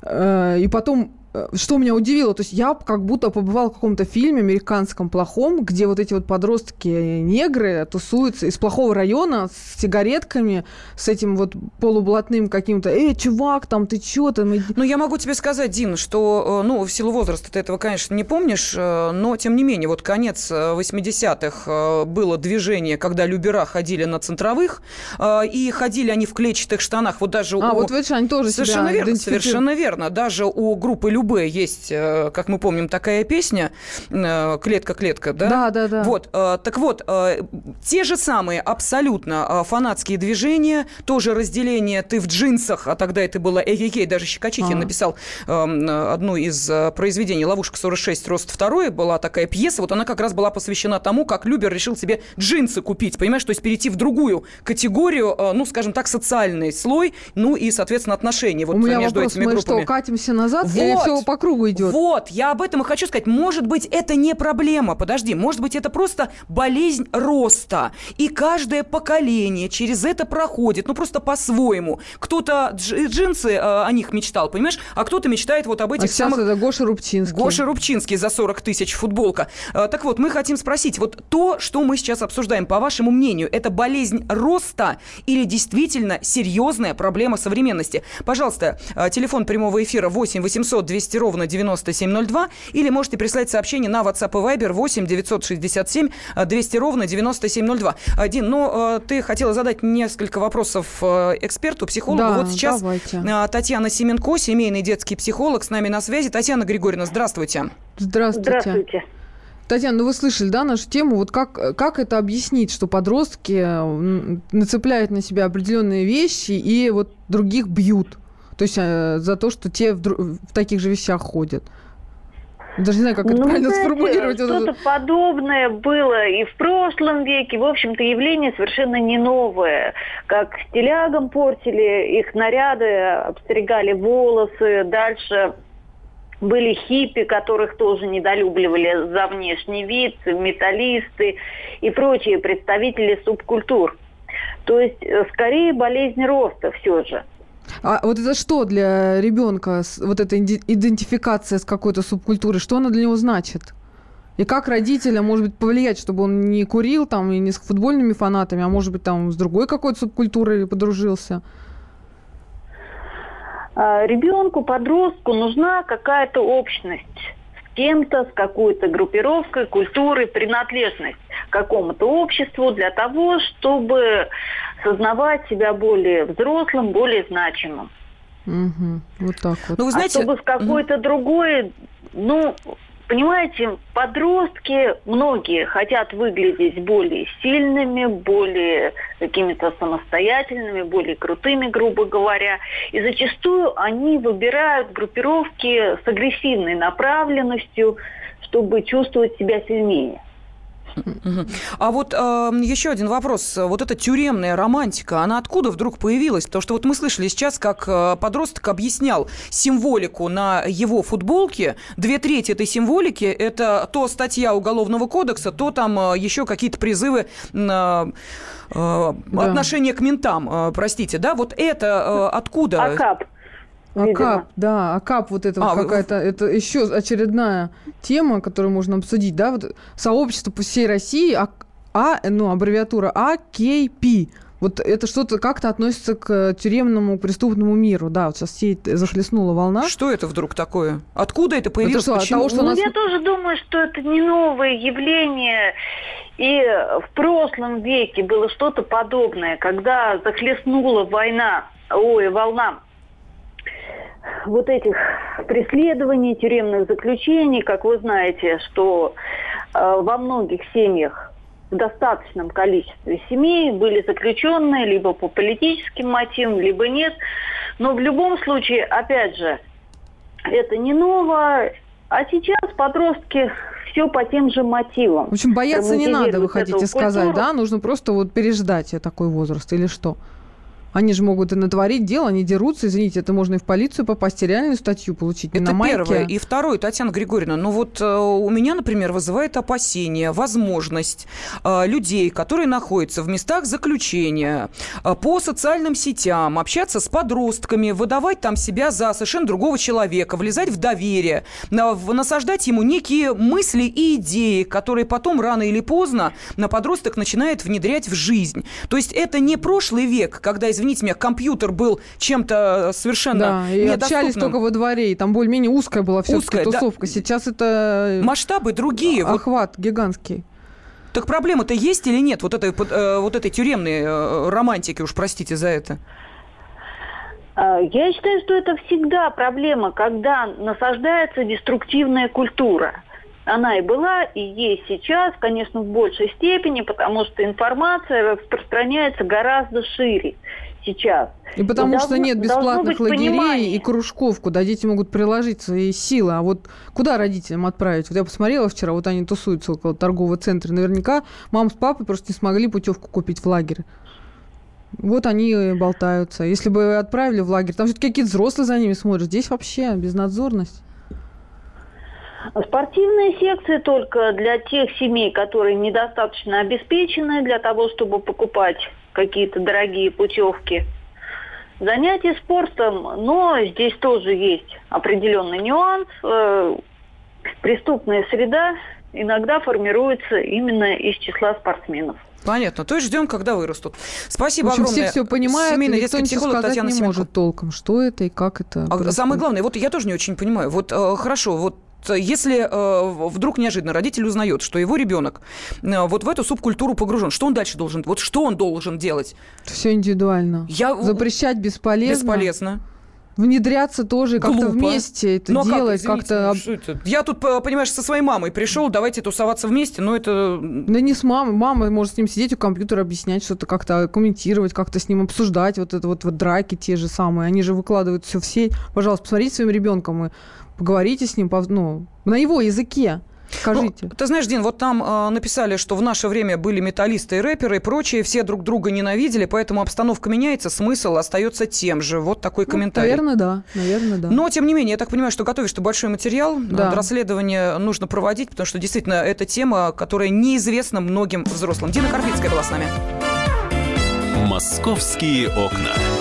Э, и потом что меня удивило, то есть я как будто побывал в каком-то фильме американском плохом, где вот эти вот подростки-негры тусуются из плохого района с сигаретками, с этим вот полублатным каким-то, эй, чувак, там, ты чё там? Ну, я могу тебе сказать, Дин, что, э, ну, в силу возраста ты этого, конечно, не помнишь, э, но, тем не менее, вот конец 80-х было движение, когда любера ходили на центровых, и ходили они в клетчатых штанах, вот даже а, у... вот видишь, они тоже Совершенно верно, совершенно верно. Даже у группы Любе есть, э, как мы помним, такая песня э, «Клетка-клетка», да? Да, да, да. Вот, э, так вот, те же самые абсолютно фанатские движения, тоже разделение «ты в джинсах», а тогда это было эй даже Щекочихин а. написал одну из произведений «Ловушка 46. Рост 2», была такая пьеса, вот она как раз была посвящена тому, как Любер решил себе джинсы купить, понимаешь, то есть перейти в другую категорию, ну, скажем так, социальный слой, ну и, соответственно, отношения вот У меня между вопрос, этими мы группами. что, катимся назад вот. или все по кругу идет. Вот, я об этом и хочу сказать. Может быть, это не проблема, подожди, может быть, это просто болезнь роста. И каждое поколение через это проходит, ну, просто по-своему. Кто-то джинсы э, о них мечтал, понимаешь, а кто-то мечтает вот об этих а самых... это Гоша Рубчинский. Гоша Рубчинский за 40 тысяч футболка. Э, так вот, мы хотим спросить, вот то, что мы сейчас обсуждаем, по вашему мнению, это болезнь роста или действительно серьезная проблема современности? Пожалуйста, э, телефон прямого эфира 8 800 200 200 ровно 9702 или можете прислать сообщение на WhatsApp и Viber 8 967 200 ровно 9702. Дин, ну, ты хотела задать несколько вопросов эксперту, психологу. Да, вот сейчас давайте. Татьяна Семенко, семейный детский психолог, с нами на связи. Татьяна Григорьевна, здравствуйте. Здравствуйте. Здравствуйте. Татьяна, ну вы слышали, да, нашу тему? Вот как, как это объяснить, что подростки нацепляют на себя определенные вещи и вот других бьют? То есть э, за то, что те в, в таких же вещах ходят. Даже не знаю, как это Ну, правильно знаете, сформулировать. Что-то это- подобное было и в прошлом веке. В общем-то, явление совершенно не новое. Как стилягам портили их наряды, обстригали волосы. Дальше были хиппи, которых тоже недолюбливали за внешний вид, металлисты и прочие представители субкультур. То есть, э, скорее, болезнь роста все же. А вот это что для ребенка, вот эта идентификация с какой-то субкультурой, что она для него значит? И как родителям, может быть, повлиять, чтобы он не курил там и не с футбольными фанатами, а может быть, там с другой какой-то субкультурой подружился? А, Ребенку, подростку нужна какая-то общность кем-то, с какой-то группировкой, культурой, принадлежность к какому-то обществу для того, чтобы сознавать себя более взрослым, более значимым. Мгм. Вот так вот. Ну, вы знаете, а чтобы в какой-то другой, ну, понимаете, подростки, многие хотят выглядеть более сильными, более какими-то самостоятельными, более крутыми, грубо говоря. И зачастую они выбирают группировки с агрессивной направленностью, чтобы чувствовать себя сильнее. А вот э, еще один вопрос. Вот эта тюремная романтика, она откуда вдруг появилась? Потому что вот мы слышали сейчас, как э, подросток объяснял символику на его футболке. Две трети этой символики – это то статья Уголовного кодекса, то там э, еще какие-то призывы на э, отношение к ментам, э, простите, да? Вот это э, откуда? Акап. Акап, да, Акап, вот это А, вот вы- какая-то, это еще очередная тема, которую можно обсудить, да, вот сообщество по всей России, а, а, ну, аббревиатура АКП, вот это что-то как-то относится к тюремному преступному миру, да, вот сейчас сеть захлестнула волна. Что это вдруг такое? Откуда это появилось? что, от Почему? того, что у Ну, нас- я тоже думаю, что это не новое явление. И в прошлом веке было что-то подобное, когда захлестнула война, ой, волна вот этих преследований, тюремных заключений, как вы знаете, что э, во многих семьях в достаточном количестве семей были заключенные либо по политическим мотивам, либо нет. Но в любом случае, опять же, это не ново. А сейчас подростки все по тем же мотивам. В общем, бояться не надо, вы хотите сказать, культуру. да? Нужно просто вот переждать такой возраст или что? Они же могут и натворить дело, они дерутся, извините, это можно и в полицию попасть, и реальную статью получить, Это на майке. первое. И второе, Татьяна Григорьевна, ну вот э, у меня, например, вызывает опасение, возможность э, людей, которые находятся в местах заключения, э, по социальным сетям, общаться с подростками, выдавать там себя за совершенно другого человека, влезать в доверие, на- в- насаждать ему некие мысли и идеи, которые потом рано или поздно на подросток начинает внедрять в жизнь. То есть это не прошлый век, когда, извините меня, компьютер был чем-то совершенно Да, и общались только во дворе, и там более-менее узкая была все-таки Узкая, да. тусовка. Сейчас это... Масштабы другие. Вот Охват гигантский. Так проблемы-то есть или нет вот этой, под- э, вот этой тюремной э, романтики, уж простите за это? Я считаю, что это всегда проблема, когда насаждается деструктивная культура. Она и была, и есть сейчас, конечно, в большей степени, потому что информация распространяется гораздо шире сейчас. И потому И что должно- нет бесплатных лагерей понимание. и кружков, куда дети могут приложить свои силы. А вот куда родителям отправить? Вот я посмотрела вчера, вот они тусуются около торгового центра. Наверняка мам с папой просто не смогли путевку купить в лагерь. Вот они и болтаются. Если бы отправили в лагерь, там все-таки какие-то взрослые за ними смотрят. Здесь вообще безнадзорность. Спортивные секции только для тех семей, которые недостаточно обеспечены для того, чтобы покупать какие-то дорогие путевки. Занятия спортом, но здесь тоже есть определенный нюанс. Э, Преступная среда иногда формируется именно из числа спортсменов. Понятно. То есть ждем, когда вырастут. Спасибо В общем, огромное. все все понимают, Семейный никто детский психолог сказать Татьяна не Семенко. может толком, что это и как это. А происходит. самое главное, вот я тоже не очень понимаю. Вот э, хорошо, вот если э, вдруг неожиданно родитель узнает, что его ребенок э, вот в эту субкультуру погружен, что он дальше должен? Вот что он должен делать? Все индивидуально. Я... Запрещать бесполезно. Бесполезно. Внедряться тоже, как-то вместе это Ну, а как, делать, как-то... ну, что это? Я тут, понимаешь, со своей мамой пришел, давайте тусоваться вместе, но это... Да не с мамой. Мама может с ним сидеть у компьютера, объяснять что-то, как-то комментировать, как-то с ним обсуждать вот это вот, вот драки те же самые. Они же выкладывают все в сеть. Пожалуйста, посмотрите своим ребенком и поговорите с ним ну, на его языке. Скажите. Ну, ты знаешь, Дин, вот там э, написали, что в наше время были металлисты и рэперы и прочие, все друг друга ненавидели, поэтому обстановка меняется, смысл остается тем же. Вот такой комментарий. Наверное, да. Наверное, да. Но, тем не менее, я так понимаю, что готовишь ты большой материал, Да. э, расследование нужно проводить, потому что действительно это тема, которая неизвестна многим взрослым. Дина Карпицкая была с нами. «Московские окна».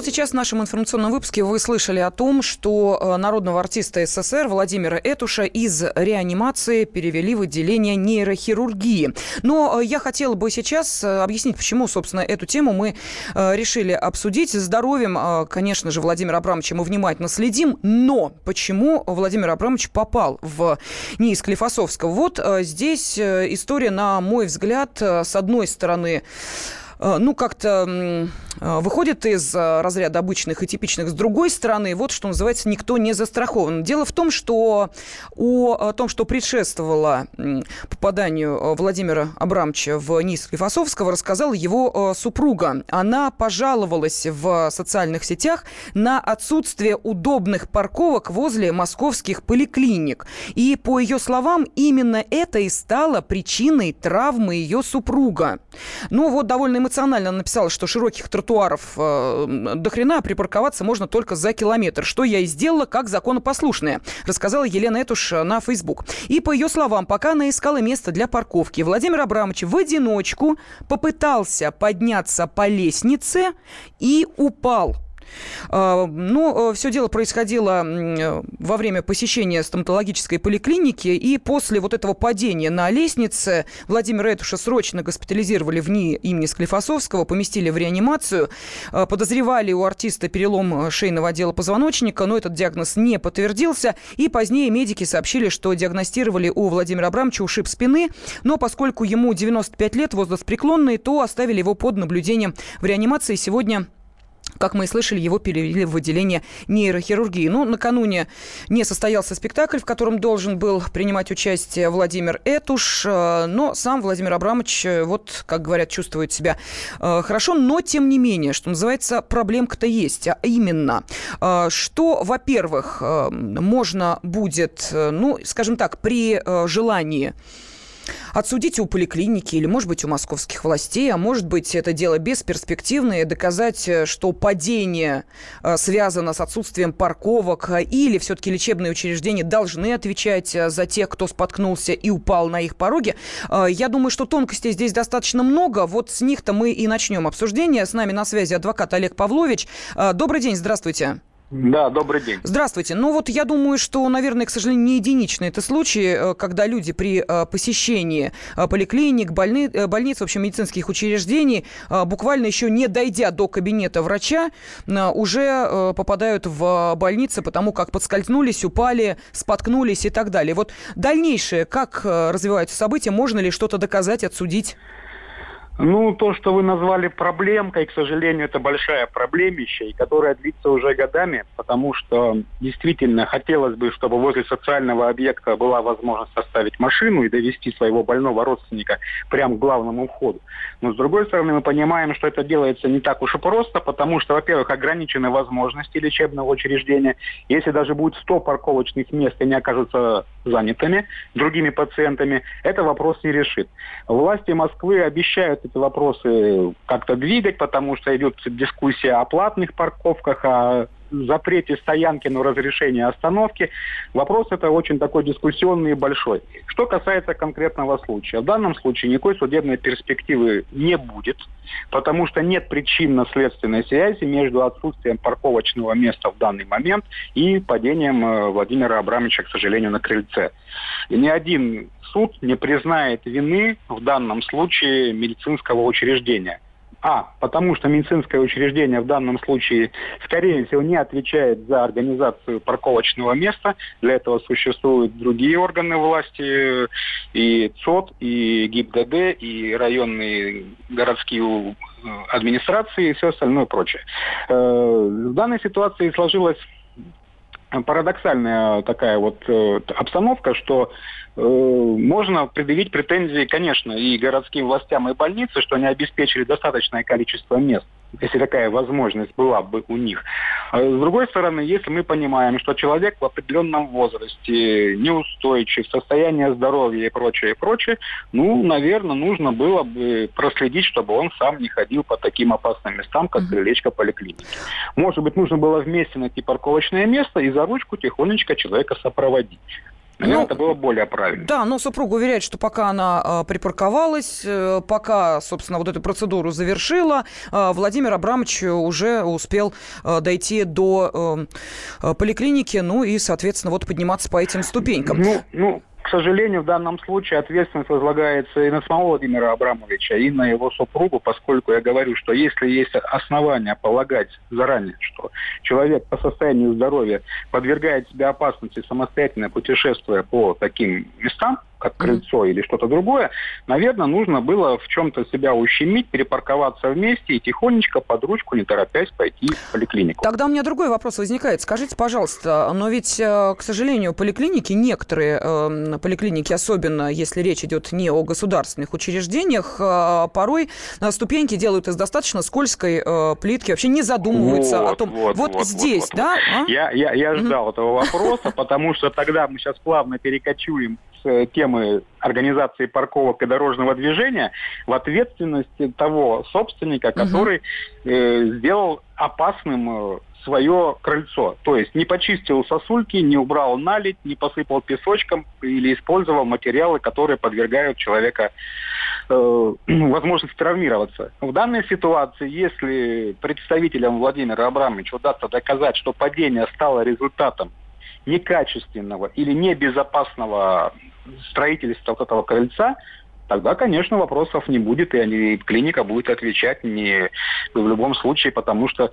Вот сейчас в нашем информационном выпуске вы слышали о том, что э, народного артиста СССР Владимира Этуша из реанимации перевели в отделение нейрохирургии. Но э, я хотела бы сейчас э, объяснить, почему, собственно, эту тему мы решили обсудить. Здоровьем, конечно же, Владимира Абрамовича мы внимательно следим, но почему Владимир Абрамович попал в НИИ Склифосовского? Вот здесь история, на мой взгляд, с одной стороны, ну, как-то выходит из э, разряда обычных и типичных. С другой стороны, вот что называется, никто не застрахован. Дело в том, что о, том, что предшествовало попаданию э, Владимира Абрамовича в НИИ Склифосовского, рассказала его э, супруга. Она пожаловалась в социальных сетях на отсутствие удобных парковок возле московских поликлиник. И, по ее словам, именно это и стало причиной травмы ее супруга. Ну, вот довольно эмоционально она написала, что широких тротуаров э, до хрена, а припарковаться можно только за километр. Что я и сделала, как законопослушная, рассказала Елена Этуш на Facebook. И по ее словам, пока она искала место для парковки, Владимир Абрамович в одиночку попытался подняться по лестнице и упал. А, Но все дело происходило э, во время посещения стоматологической поликлиники, и после вот этого падения на лестнице Владимира Этуша срочно госпитализировали в НИИ имени Склифосовского, поместили в реанимацию. А, Подозревали у артиста перелом э, шейного отдела позвоночника, но этот диагноз не подтвердился. И позднее медики сообщили, что диагностировали у Владимира Абрамовича ушиб спины, но поскольку ему 95 лет, возраст преклонный, то оставили его под наблюдением в реанимации. Сегодня как мы и слышали, его перевели в отделение нейрохирургии. Ну, накануне не состоялся спектакль, в котором должен был принимать участие Владимир Этуш, э, но сам Владимир Абрамович, э, вот, как говорят, чувствует себя э, хорошо, но, тем не менее, что называется, проблемка-то есть, а именно, что, во-первых, можно будет, ну, скажем так, при желании отсудить у поликлиники или, может быть, у московских властей, а может быть, это дело бесперспективное, доказать, э, что падение э, связано с отсутствием парковок, э, или все-таки лечебные учреждения должны отвечать за тех, кто споткнулся и упал на их пороге. Я думаю, что тонкостей здесь достаточно много. Вот с них-то мы и начнем обсуждение. С нами на связи адвокат Олег Павлович. Добрый день, здравствуйте. Да, добрый день. Здравствуйте. Ну вот я думаю, что, наверное, к сожалению, не единичный это случай, э, когда люди при э, посещении э, поликлиник, больни, больниц, в общем, медицинских учреждений, буквально еще не дойдя до кабинета врача, уже попадают в больницы, потому как подскользнулись, упали, споткнулись и так далее. Вот дальнейшее, как развиваются события, можно ли что-то доказать, отсудить? Ну, то, что вы назвали проблемкой, к сожалению, это большая проблемища, и которая длится уже годами, потому что действительно хотелось бы, чтобы возле социального объекта была возможность оставить машину и довести своего больного родственника прямо к главному входу. Но, с другой стороны, мы понимаем, что это делается не так уж и просто, потому что, во-первых, ограничены возможности лечебного учреждения. Если даже будет 100 парковочных мест и не окажутся занятыми другими пациентами, это вопрос не решит. Власти Москвы обещают эти вопросы как-то двигать, потому что идет дискуссия о платных парковках, о запрете стоянки, но разрешении остановки. Вопрос это очень такой дискуссионный и большой. Что касается конкретного случая. В данном случае никакой судебной перспективы не будет, потому что нет причинно-следственной связи между отсутствием парковочного места в данный момент и падением э, Владимира Абрамовича, к сожалению, на крыльце. И ни один суд не признает вины в данном случае медицинского учреждения. А, потому что медицинское учреждение в данном случае, скорее всего, не отвечает за организацию парковочного места. Для этого существуют другие органы власти, и ЦОД, и ГИБДД, и районные городские администрации и все остальное прочее. Э, в данной ситуации сложилась парадоксальная такая вот э, обстановка, что можно предъявить претензии, конечно, и городским властям, и больнице, что они обеспечили достаточное количество мест если такая возможность была бы у них. А с другой стороны, если мы понимаем, что человек в определенном возрасте неустойчив, состояние здоровья и прочее, и прочее, ну, наверное, нужно было бы проследить, чтобы он сам не ходил по таким опасным местам, как крылечко поликлиники. Может быть, нужно было вместе найти парковочное место и за ручку тихонечко человека сопроводить. Наверное, ну, это было более правильно. Да, но супруга уверяет, что пока она э, припарковалась, э, пока, собственно, вот эту процедуру завершила, э, Владимир Абрамович уже успел э, дойти до э, поликлиники, ну и, соответственно, вот подниматься по этим ступенькам. Ну, ну к сожалению, в данном случае ответственность возлагается и на самого Владимира Абрамовича, и на его супругу, поскольку я говорю, что если есть основания полагать заранее, что человек по состоянию здоровья подвергает себя опасности самостоятельно путешествуя по таким местам, как крыльцо или что-то другое, наверное, нужно было в чем-то себя ущемить, перепарковаться вместе и тихонечко под ручку, не торопясь, пойти в поликлинику. Тогда у меня другой вопрос возникает. Скажите, пожалуйста, но ведь, э, к сожалению, поликлиники, некоторые э, поликлиники, особенно если речь идет не о государственных учреждениях, э, порой ступеньки делают из достаточно скользкой плитки, вообще не задумываются вот, о том, вот, вот, вот здесь, вот, да? Вот. А? Я, я, я ждал угу. этого вопроса, потому что тогда мы сейчас плавно перекочуем темы организации парковок и дорожного движения в ответственности того собственника, который э, сделал опасным э, свое крыльцо. То есть не почистил сосульки, не убрал налить, не посыпал песочком или использовал материалы, которые подвергают человека э, возможности травмироваться. В данной ситуации, если представителям Владимира Абрамовича удастся доказать, что падение стало результатом некачественного или небезопасного строительства вот этого крыльца, тогда, конечно, вопросов не будет, и они, клиника будет отвечать не в любом случае, потому что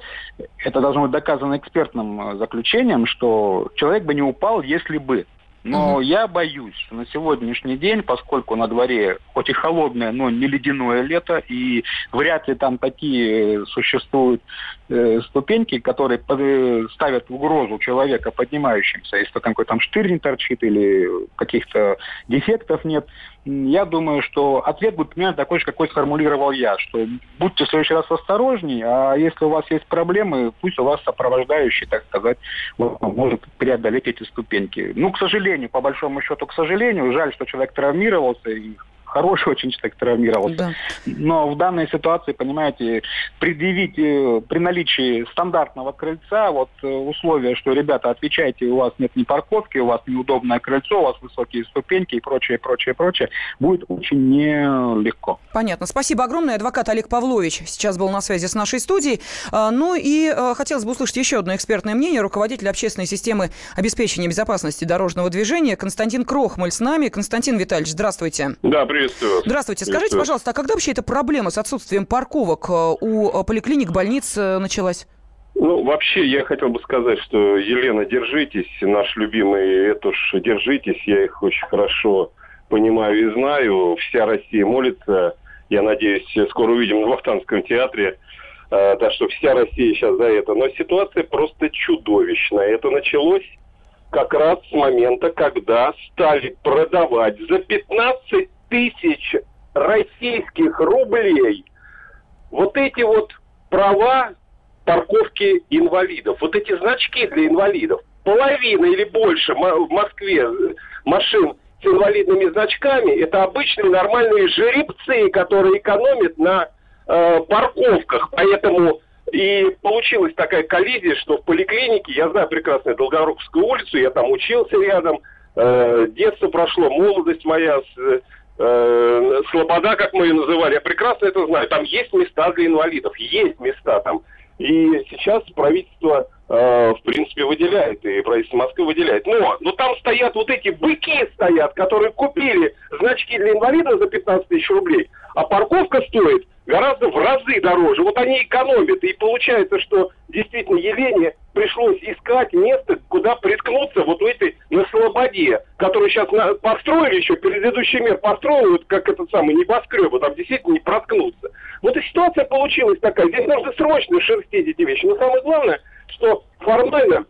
это должно быть доказано экспертным заключением, что человек бы не упал, если бы. Но угу. я боюсь, что на сегодняшний день, поскольку на дворе хоть и холодное, но не ледяное лето, и вряд ли там такие существуют э, ступеньки, которые под, э, ставят в угрозу человека поднимающимся, если там какой-то там штырь не торчит или каких-то дефектов нет, я думаю, что ответ будет примерно такой же, какой сформулировал я, что будьте в следующий раз осторожней, а если у вас есть проблемы, пусть у вас сопровождающий, так сказать, может преодолеть эти ступеньки. Ну, к сожалению, по большому счету, к сожалению, жаль, что человек травмировался, и хороший очень человек травмировался. Да. Но в данной ситуации, понимаете, предъявить э, при наличии стандартного крыльца, вот э, условия, что, ребята, отвечайте, у вас нет ни парковки, у вас неудобное крыльцо, у вас высокие ступеньки и прочее, прочее, прочее, будет очень нелегко. Понятно. Спасибо огромное. Адвокат Олег Павлович сейчас был на связи с нашей студией. А, ну и э, хотелось бы услышать еще одно экспертное мнение. Руководитель общественной системы обеспечения безопасности дорожного движения Константин Крохмаль с нами. Константин Витальевич, здравствуйте. Да, привет Приветствую вас. Здравствуйте. Скажите, пожалуйста, а когда вообще эта проблема с отсутствием парковок э, у э, поликлиник, больниц э, началась? Ну, вообще, я хотел бы сказать, что, Елена, держитесь, наш любимый Этуш, держитесь, я их очень хорошо понимаю и знаю. Вся Россия молится я надеюсь, скоро увидим в Вахтангском театре. Э, так что вся Россия сейчас за это. Но ситуация просто чудовищная. Это началось как раз с момента, когда стали продавать за 15 тысяч российских рублей вот эти вот права парковки инвалидов. Вот эти значки для инвалидов. Половина или больше в Москве машин с инвалидными значками это обычные нормальные жеребцы, которые экономят на э, парковках. Поэтому и получилась такая коллизия, что в поликлинике, я знаю прекрасно Долгоруковскую улицу, я там учился рядом, э, детство прошло, молодость моя, с, э, Слобода, как мы ее называли, я прекрасно это знаю. Там есть места для инвалидов, есть места там. И сейчас правительство, э, в принципе, выделяет, и правительство Москвы выделяет. Но, но там стоят вот эти быки стоят, которые купили значки для инвалидов за 15 тысяч рублей, а парковка стоит гораздо в разы дороже. Вот они экономят. И получается, что действительно Елене пришлось искать место, куда приткнуться вот в этой на Слободе, которую сейчас на, построили еще, предыдущий мир построил, вот как этот самый небоскреб, там действительно не проткнуться. Вот и ситуация получилась такая. Здесь нужно срочно шерстить эти вещи. Но самое главное, что формально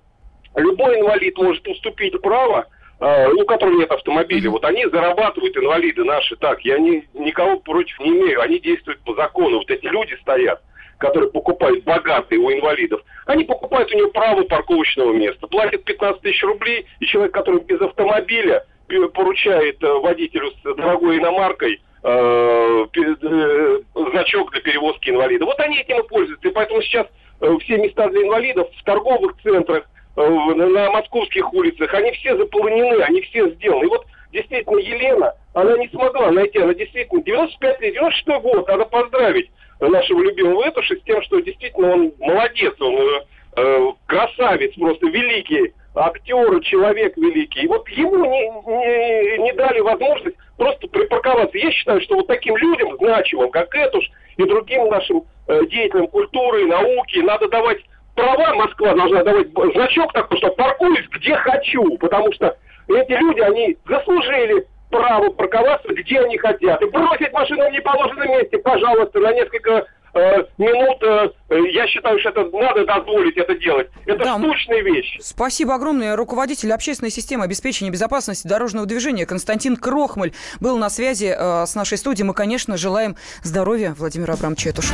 любой инвалид может уступить право у которых нет автомобиля, вот они зарабатывают, инвалиды наши, так, я ни, никого против не имею, они действуют по закону, вот эти люди стоят, которые покупают богатые у инвалидов, они покупают у него право парковочного места, платят 15 тысяч рублей, и человек, который без автомобиля поручает э, водителю с дорогой иномаркой э, э, значок для перевозки инвалида. Вот они этим и пользуются, и поэтому сейчас э, все места для инвалидов в торговых центрах, Э, на московских улицах, они все заполнены, они все сделаны. И вот действительно Елена, она не смогла найти, она действительно 95 лет, 96 год, надо поздравить нашего любимого Этуша с тем, что действительно он молодец, он э, э красавец, просто великий актер, человек великий. И вот ему не, не, не дали возможность просто припарковаться. Я считаю, что вот таким людям, значимым, как Этуш, и другим нашим э, деятелям культуры, науки, надо давать права Москва должна давать значок такой, что паркуюсь где хочу, потому что эти люди, они заслужили право парковаться где они хотят. И бросить машину в неположенном месте, пожалуйста, на несколько э, минут, э, я считаю, что это надо дозволить это делать. Это да. штучная вещь. Спасибо огромное. Руководитель общественной системы обеспечения безопасности дорожного движения Константин Крохмаль был на связи э, с нашей студией. Мы, конечно, желаем здоровья Владимиру Абрамовичу Этушу.